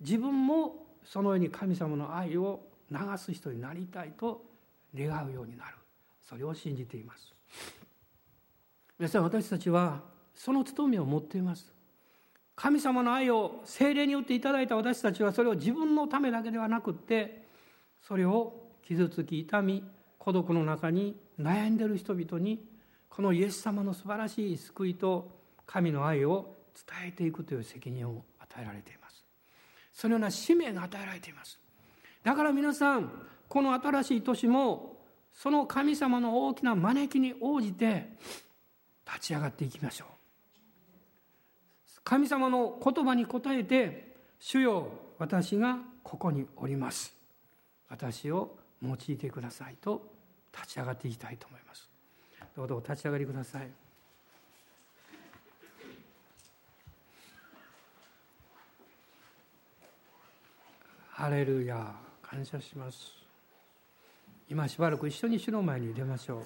自分もそのように神様の愛を流す人になりたいと願うようになる。それを信じています。皆さん私たちはその務めを持っています。神様の愛を精霊によっていただいた私たちはそれを自分のためだけではなくってそれを傷つき痛み孤独の中に悩んでいる人々にこのイエス様の素晴らしい救いと神の愛を伝えていくという責任を与えられています。そのような使命が与えられています。だから皆さんこの新しい年もその神様の大きな招きに応じて立ち上がっていきましょう。神様の言葉に応えて「主よ私がここにおります」私を用いてくださいと立ち上がっていきたいと思います。どうぞお立ち上がりください。ハレルヤ感謝します。今しばらく一緒に主の前に出ましょう。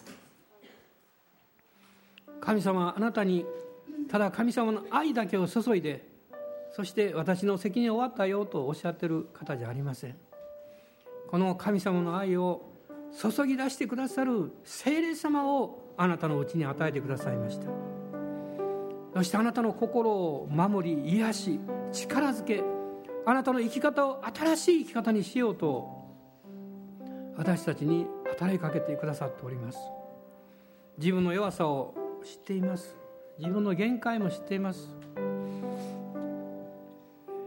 神様あなたにただ神様の愛だけを注いでそして私の責任終わったよとおっしゃってる方じゃありません。この神様の愛を注ぎ出してくださる聖霊様をあなたのうちに与えてくださいました。そしてあなたの心を守り癒し力づけあなたの生き方を新しい生き方にしようと私たちに働きかけてくださっております。自分の弱さを知っています。自分の限界も知っています。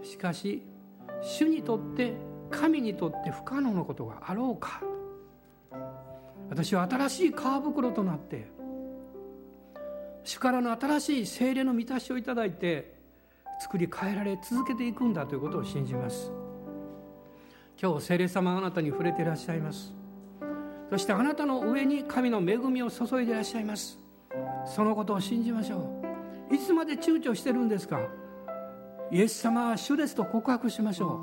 しかし主にとって神にとって不可能なことがあろうか。私は新しい皮袋となって主からの新しい精霊の満たしをいただいて作り変えられ続けていくんだということを信じます。今日聖霊様あなたに触れていらっしゃいます。そしてあなたの上に神の恵みを注いでいらっしゃいます。そのことを信じましょう。いつまで躊躇してるんですか？イエス様は主ですと告白しましょ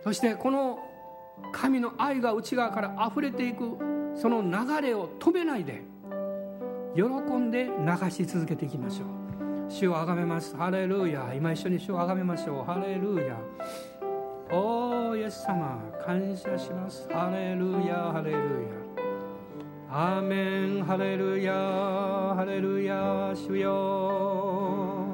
う。そしてこの神の愛が内側から溢れていくその流れを止めないで喜んで流し続けていきましょう。主をあがめます。ハレルヤ。今一緒に主をあがめましょう。ハレルヤ。おーイエス様感謝します。ハレルヤ。ハレルヤ。アーメン。ハレルヤ。ハレルヤ。主よ。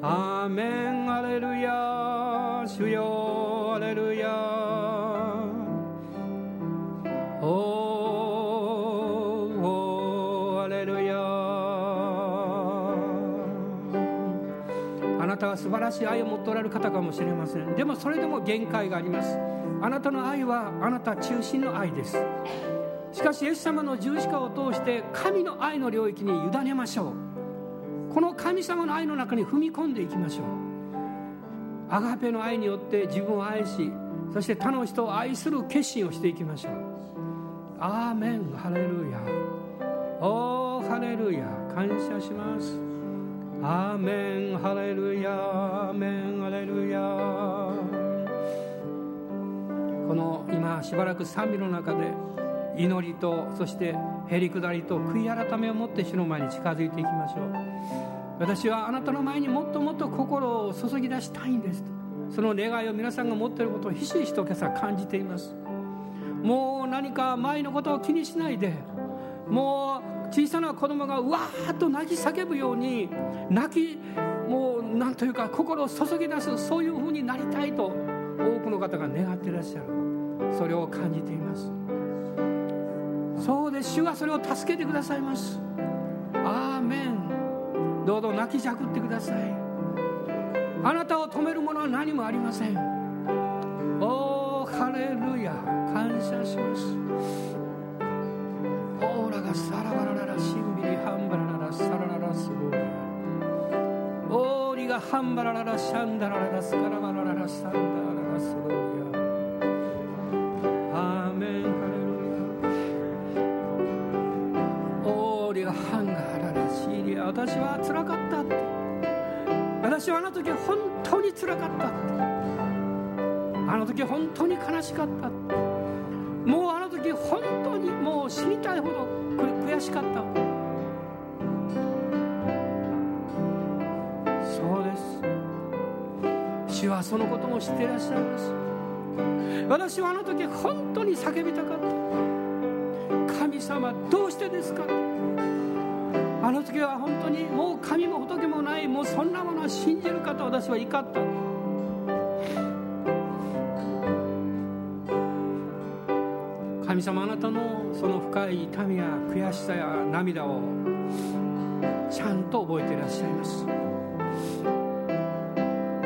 アーメン。ハレルヤ。主よ。ハレルヤ。は素晴らしい愛を持っておられる方かもしれません。でもそれでも限界があります。あなたの愛はあなた中心の愛です。しかしイエス様の十字架を通して神の愛の領域に委ねましょう。この神様の愛の中に踏み込んでいきましょう。アガペの愛によって自分を愛しそして他の人を愛する決心をしていきましょう。アーメン。ハレルヤ。おーハレルヤ。感謝します。アーメンハレルヤアーメンハレルヤこの今しばらく賛美の中で祈りとそしてへりくだりと悔い改めを持って主の前に近づいていきましょう。私はあなたの前にもっともっと心を注ぎ出したいんです。とその願いを皆さんが持っていることをひしひしと今朝感じています。もう何か前のことを気にしないで。もう小さな子供がうわーっと泣き叫ぶように泣きもう何というか心を注ぎ出すそういうふうになりたいと多くの方が願っていらっしゃる。それを感じています。そうです。主はそれを助けてくださいます。アーメン。どうぞ泣きじゃくってください。あなたを止めるものは何もありません。おーハレルヤ。感謝します。がサラバラララシンビリハンバラララサラララスゴーリアオーリがハンバラララシャンダラララスカラバラララサンダララスゴーリアアーメンハレルヤオーリがハンガララシーリア私はつらかったって私はあの時本当につらかったってあの時本当に悲しかったもうしかった。そうです。主はそのことも知っていらっしゃいます。私はあの時本当に叫びたかった。神様どうしてですか。あの時は本当にもう神も仏もないもうそんなものは信じるかと私は怒った。神様あなたのその深い痛みや悔しさや涙をちゃんと覚えていらっしゃいます。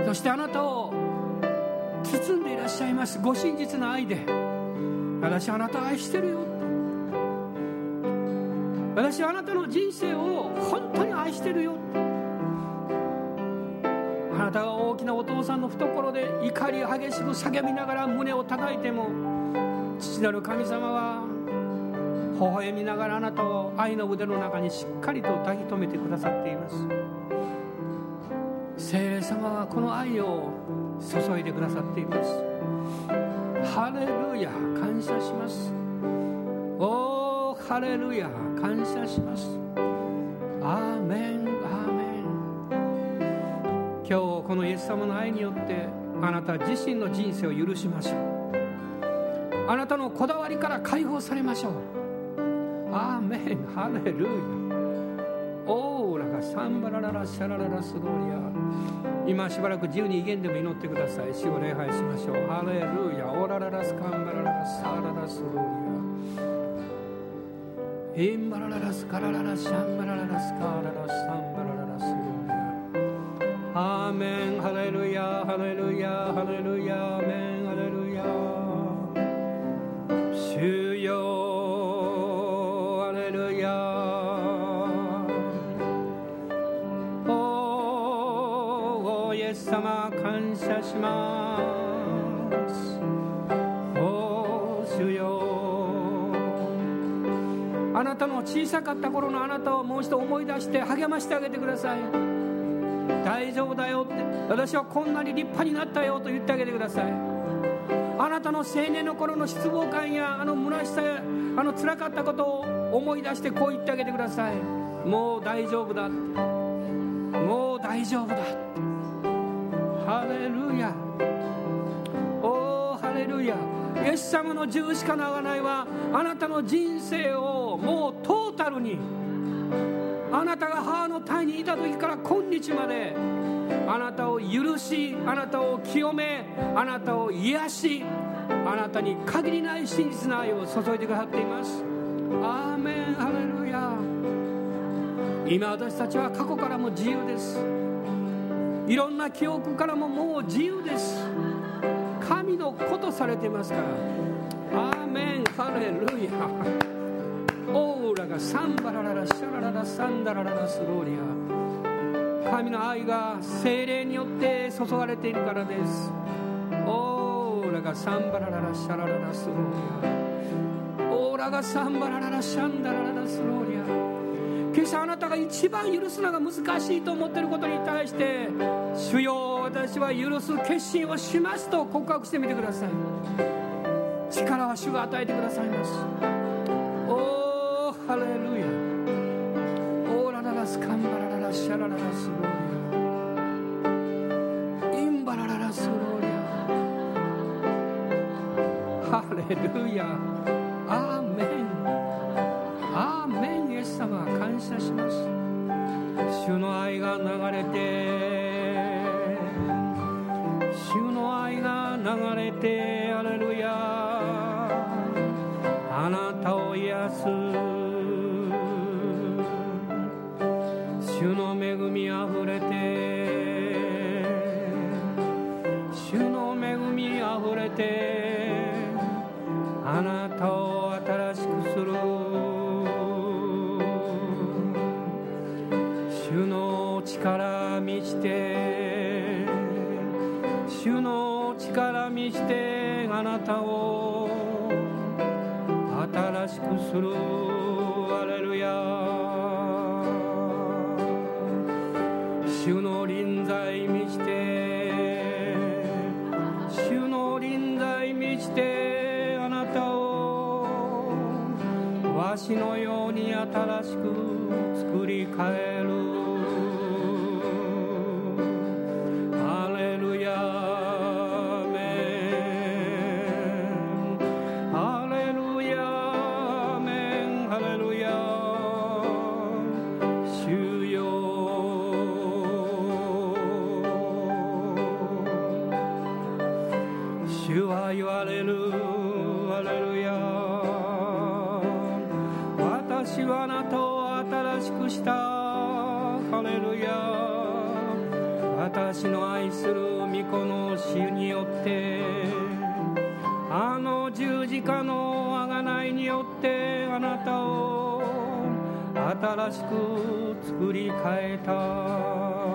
そしてあなたを包んでいらっしゃいます。ご真実の愛で。私あなた愛してるよ。私あなたの人生を本当に愛してるよ。あなたが大きなお父さんの懐で怒り激しく叫びながら胸を叩いても父なる神様は微笑みながらあなたを愛の腕の中にしっかりと抱き留めてくださっています。聖霊様はこの愛を注いでくださっています。ハレルヤ感謝します。おーハレルヤ感謝します。アーメンアーメン。今日このイエス様の愛によってあなた自身の人生を許しましょう。あなたのこだわりから解放されましょう。アーメン。ハレルヤ。オーラがサンバラララシャラララスローリア。今しばらく自由に威厳でも祈ってください。死を礼拝しましょう。ハレルヤ。オーラララスカンバラララサララスローリア。インバラララスカラララシャンバラララスカララサンバラララスローリア。アーメン。ハレルヤ。ハレルヤ。ハレルヤ。アーメン。小さかった頃のあなたをもう一度思い出して励ましてあげてください。大丈夫だよって。私はこんなに立派になったよと言ってあげてください。あなたの青年の頃の失望感やあの虚しさやあの辛かったことを思い出してこう言ってあげてください。もう大丈夫だもう大丈夫だハレルヤ。おーハレルヤ。イエス様の十字架の贖いはあなたの人生をもうトータルにあなたが母の胎にいた時から今日まであなたを許しあなたを清めあなたを癒しあなたに限りない真実な愛を注いでくださっています。アーメンハレルヤ。今私たちは過去からも自由です。いろんな記憶からももう自由です。神の子とされていますから。アーメンハレルヤ。オーラがサンバラララシャラララサンダラララスローリア。神の愛が精霊によって注がれているからです。オーラがサンバラララシャラララスローリア。オーラがサンバラララシャンダラララスローリア。今朝あなたが一番許すのが難しいと思っていることに対して主よ私は許す決心をしますと告白してみてください。力は主が与えてくださいます。スカンバラララシャラララスローリアインバラララスローリアハレルヤアーメンアーメンイエス様感謝します。主の愛が流れて作り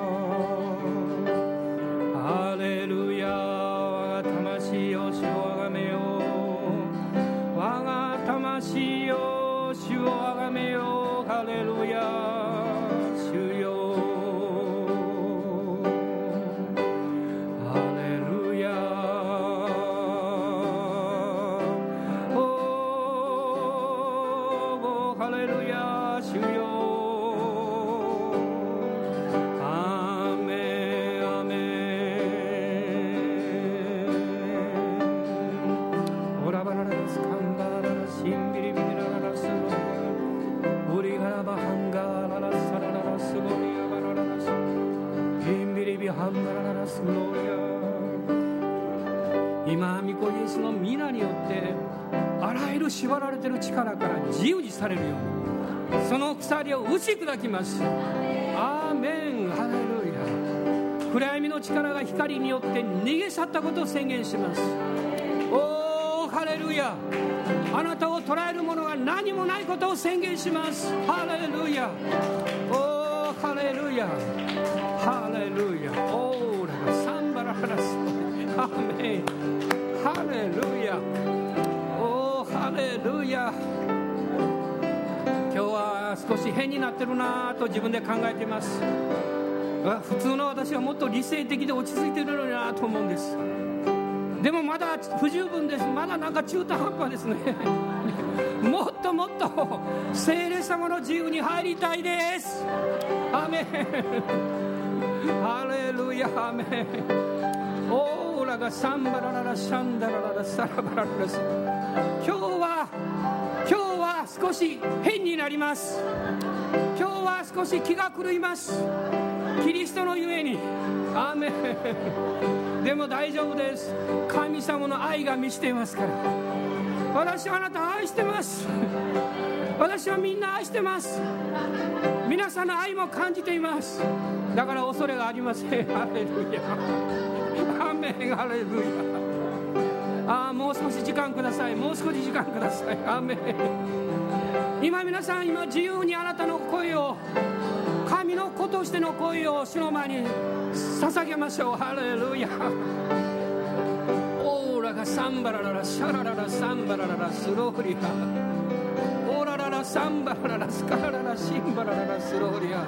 力から自由にされるようにその鎖を打ち砕きます。アーメン。ハレルヤ。暗闇の力が光によって逃げ去ったことを宣言します。おーハレルヤ。あなたを捉えるものが何もないことを宣言します。ハレルヤ。おーハレルヤ。ハレルヤ。オーラがサンバラハラス。アーメン。ハレルヤ。レルヤ今日は少し変になってるなと自分で考えています。普通の私はもっと理性的で落ち着いてるのになと思うんです。でもまだ不十分です。まだなんか中途半端ですね。もっともっと聖霊様の自由に入りたいです。アメン。ハレルヤアメン。オーラがサンバラララシャンダラララサラバラララ。今日少し変になります。今日は少し気が狂います。キリストのゆえに。アーメン。でも大丈夫です。神様の愛が満ちていますから。私はあなたを愛してます。私はみんな愛してます。皆さんの愛も感じています。だから恐れがありません。ハレルヤ。アーメン。ハレルヤ。ああもう少し時間ください。もう少し時間ください。アメ今皆さん今自由にあなたの声を神の子としての声を主の前に捧げましょう。ハレルヤ。オーラがサンバラララシャラララサンバラララスローリア。オーラララサンバラララスカラララシンバラララスローリア。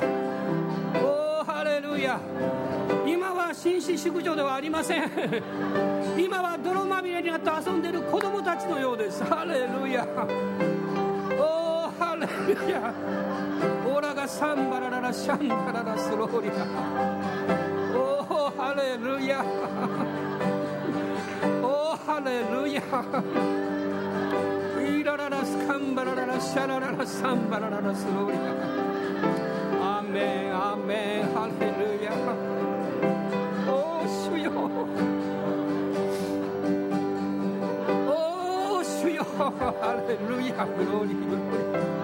おーハレルヤ。今は紳士淑女ではありません。今は泥まみれになって遊んでる子供たちのようです。ハレルヤ。おーハレルヤ。オラがサンバラララシャンバララスローリア。おーハレルヤ。おーハレルヤ。イラララスカンバラララシャラララサンバラララスローリア。アメンアメンハレルヤ。ハレルヤグローリーグローリー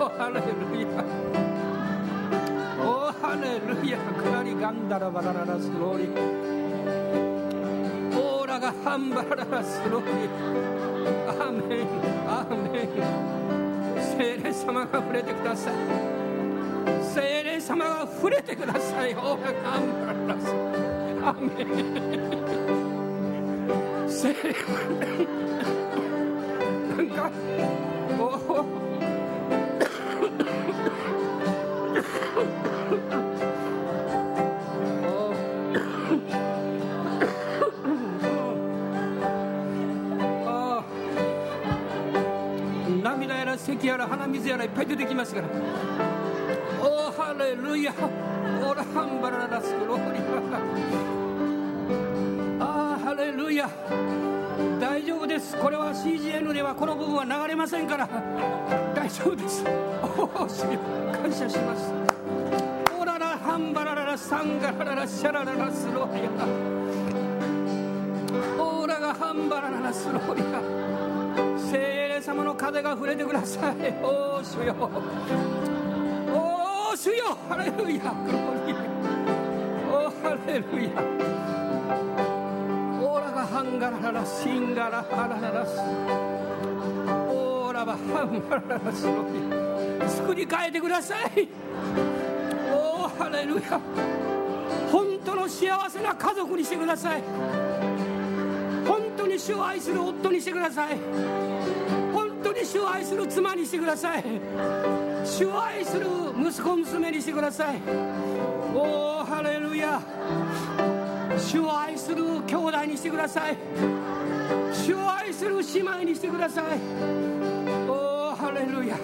ハレルヤおハレルヤクラリガンダラバラララスローリオーラがハンバララスローリーアーメンアーメン聖霊様が触れてください聖霊様が触れてくださいオーラがハンバララスアーメン聖霊なんかおおああ涙やら咳やら鼻水やらいっぱい出てきますから。おおハレルヤ。オラハンバララスローリアああハレルヤ大丈夫です。これは CGN ではこの部分は流れませんから。大丈夫です。おお主よ。感謝します。オララハンバラララサンガラララシャラララスローリアオーラがハンバラララスローリア聖霊様の風が触れてください。おお主よ。おお主よ。ハレルヤ。グローリー。おおハレルヤ。ンガラララシンガラハラララス。オーラはハンガラララスローリア作り変えてください。おおハレルヤ。本当の幸せな家族にしてください。本当に主を愛する夫にしてください。本当に主を愛する妻にしてください。主を愛する息子娘にしてください。おおハレルヤ。主を愛する兄弟にしてください。主を愛する姉妹にしてください。おおハレルヤ。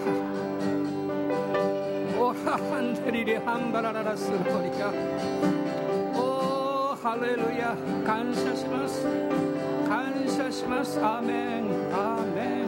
オラハンデリリハンバラララスロリアおおハレルヤ。感謝します。感謝します。アーメン。アーメン。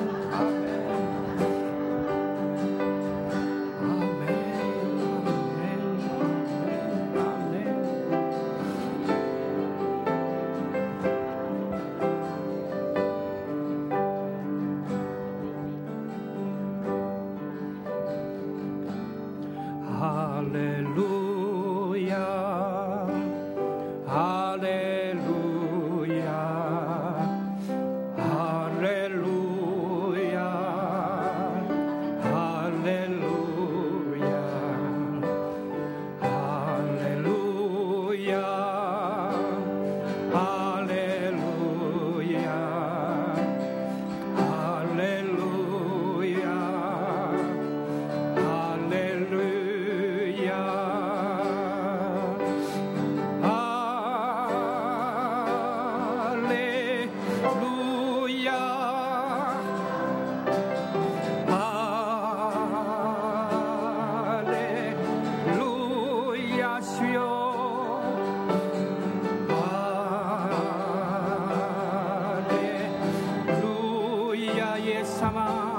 summer.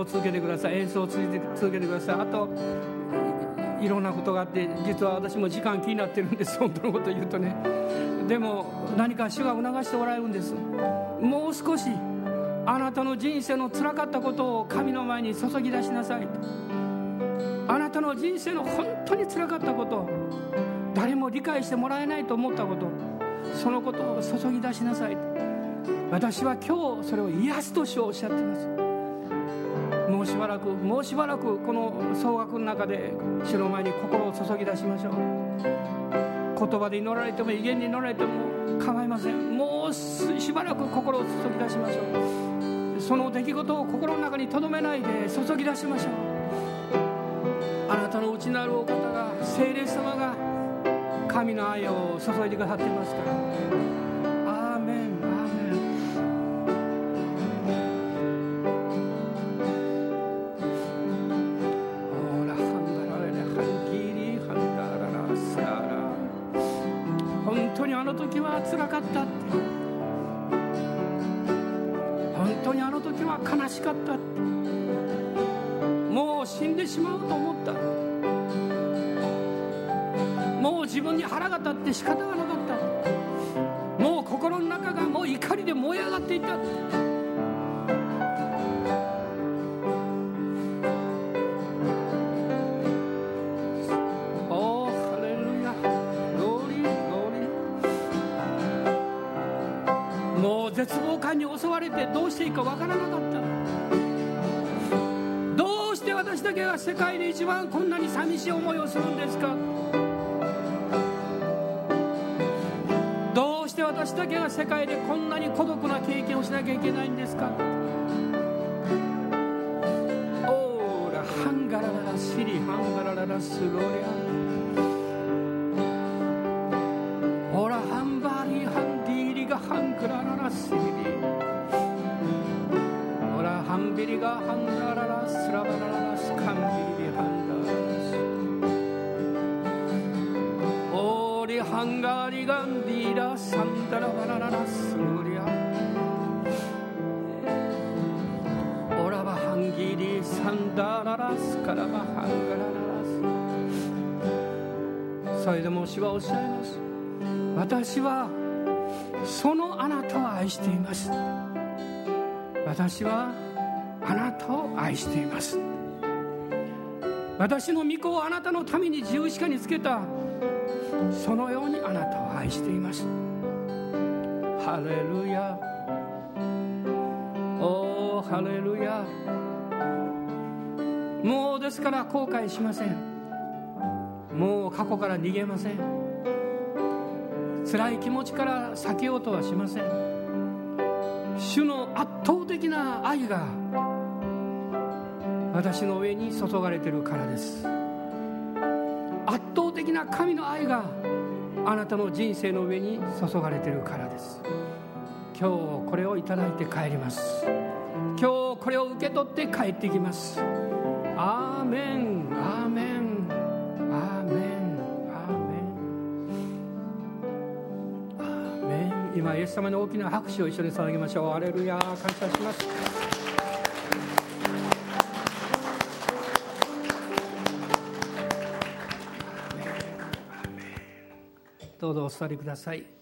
奏を続けてください。演奏を続けて続けてください。あといろんなことがあって実は私も時間気になってるんです。本当のこと言うとね。でも何か主が促しておられるんです。もう少しあなたの人生のつらかったことを神の前に注ぎ出しなさい。あなたの人生の本当につらかったこと誰も理解してもらえないと思ったことそのことを注ぎ出しなさい。私は今日それを癒すと主をおっしゃっています。もうしばらくもうしばらくこの総額の中で主の前に心を注ぎ出しましょう。言葉で祈られても威厳に祈られても構いません。もうしばらく心を注ぎ出しましょう。その出来事を心の中にとどめないで注ぎ出しましょう。あなたの内なるお方が聖霊様が神の愛を注いでくださっていますから。絶望感に襲われてどうしていいかわからなかったどうして私だけが世界で一番こんなに寂しい思いをするんですか。どうして私だけが世界でこんなに孤独な経験をしなきゃいけないんですか。オーラハンガラララシリハンガラララスロリアンクラララシリオラハンビリがハンガララスラバラララスカンビリビハンダオーリハンガリガンディラサンダラバラララスリアオラバハンギリサンダララスカラバハンガラララス。それでも主はおっしゃいます。私はそのあなたを愛しています。私はあなたを愛しています。私の御子をあなたのために十字架につけた。そのようにあなたを愛しています。ハレルヤ。おーハレルヤ。もうですから後悔しません。もう過去から逃げません。辛い気持ちから避けようとはしません。主の圧倒的な愛が私の上に注がれているからです。圧倒的な神の愛があなたの人生の上に注がれているからです。今日これをいただいて帰ります。今日これを受け取って帰ってきます。アーメン。今イエス様に大きな拍手を一緒に捧げましょう。アレルヤ感謝します。どうぞお座りください。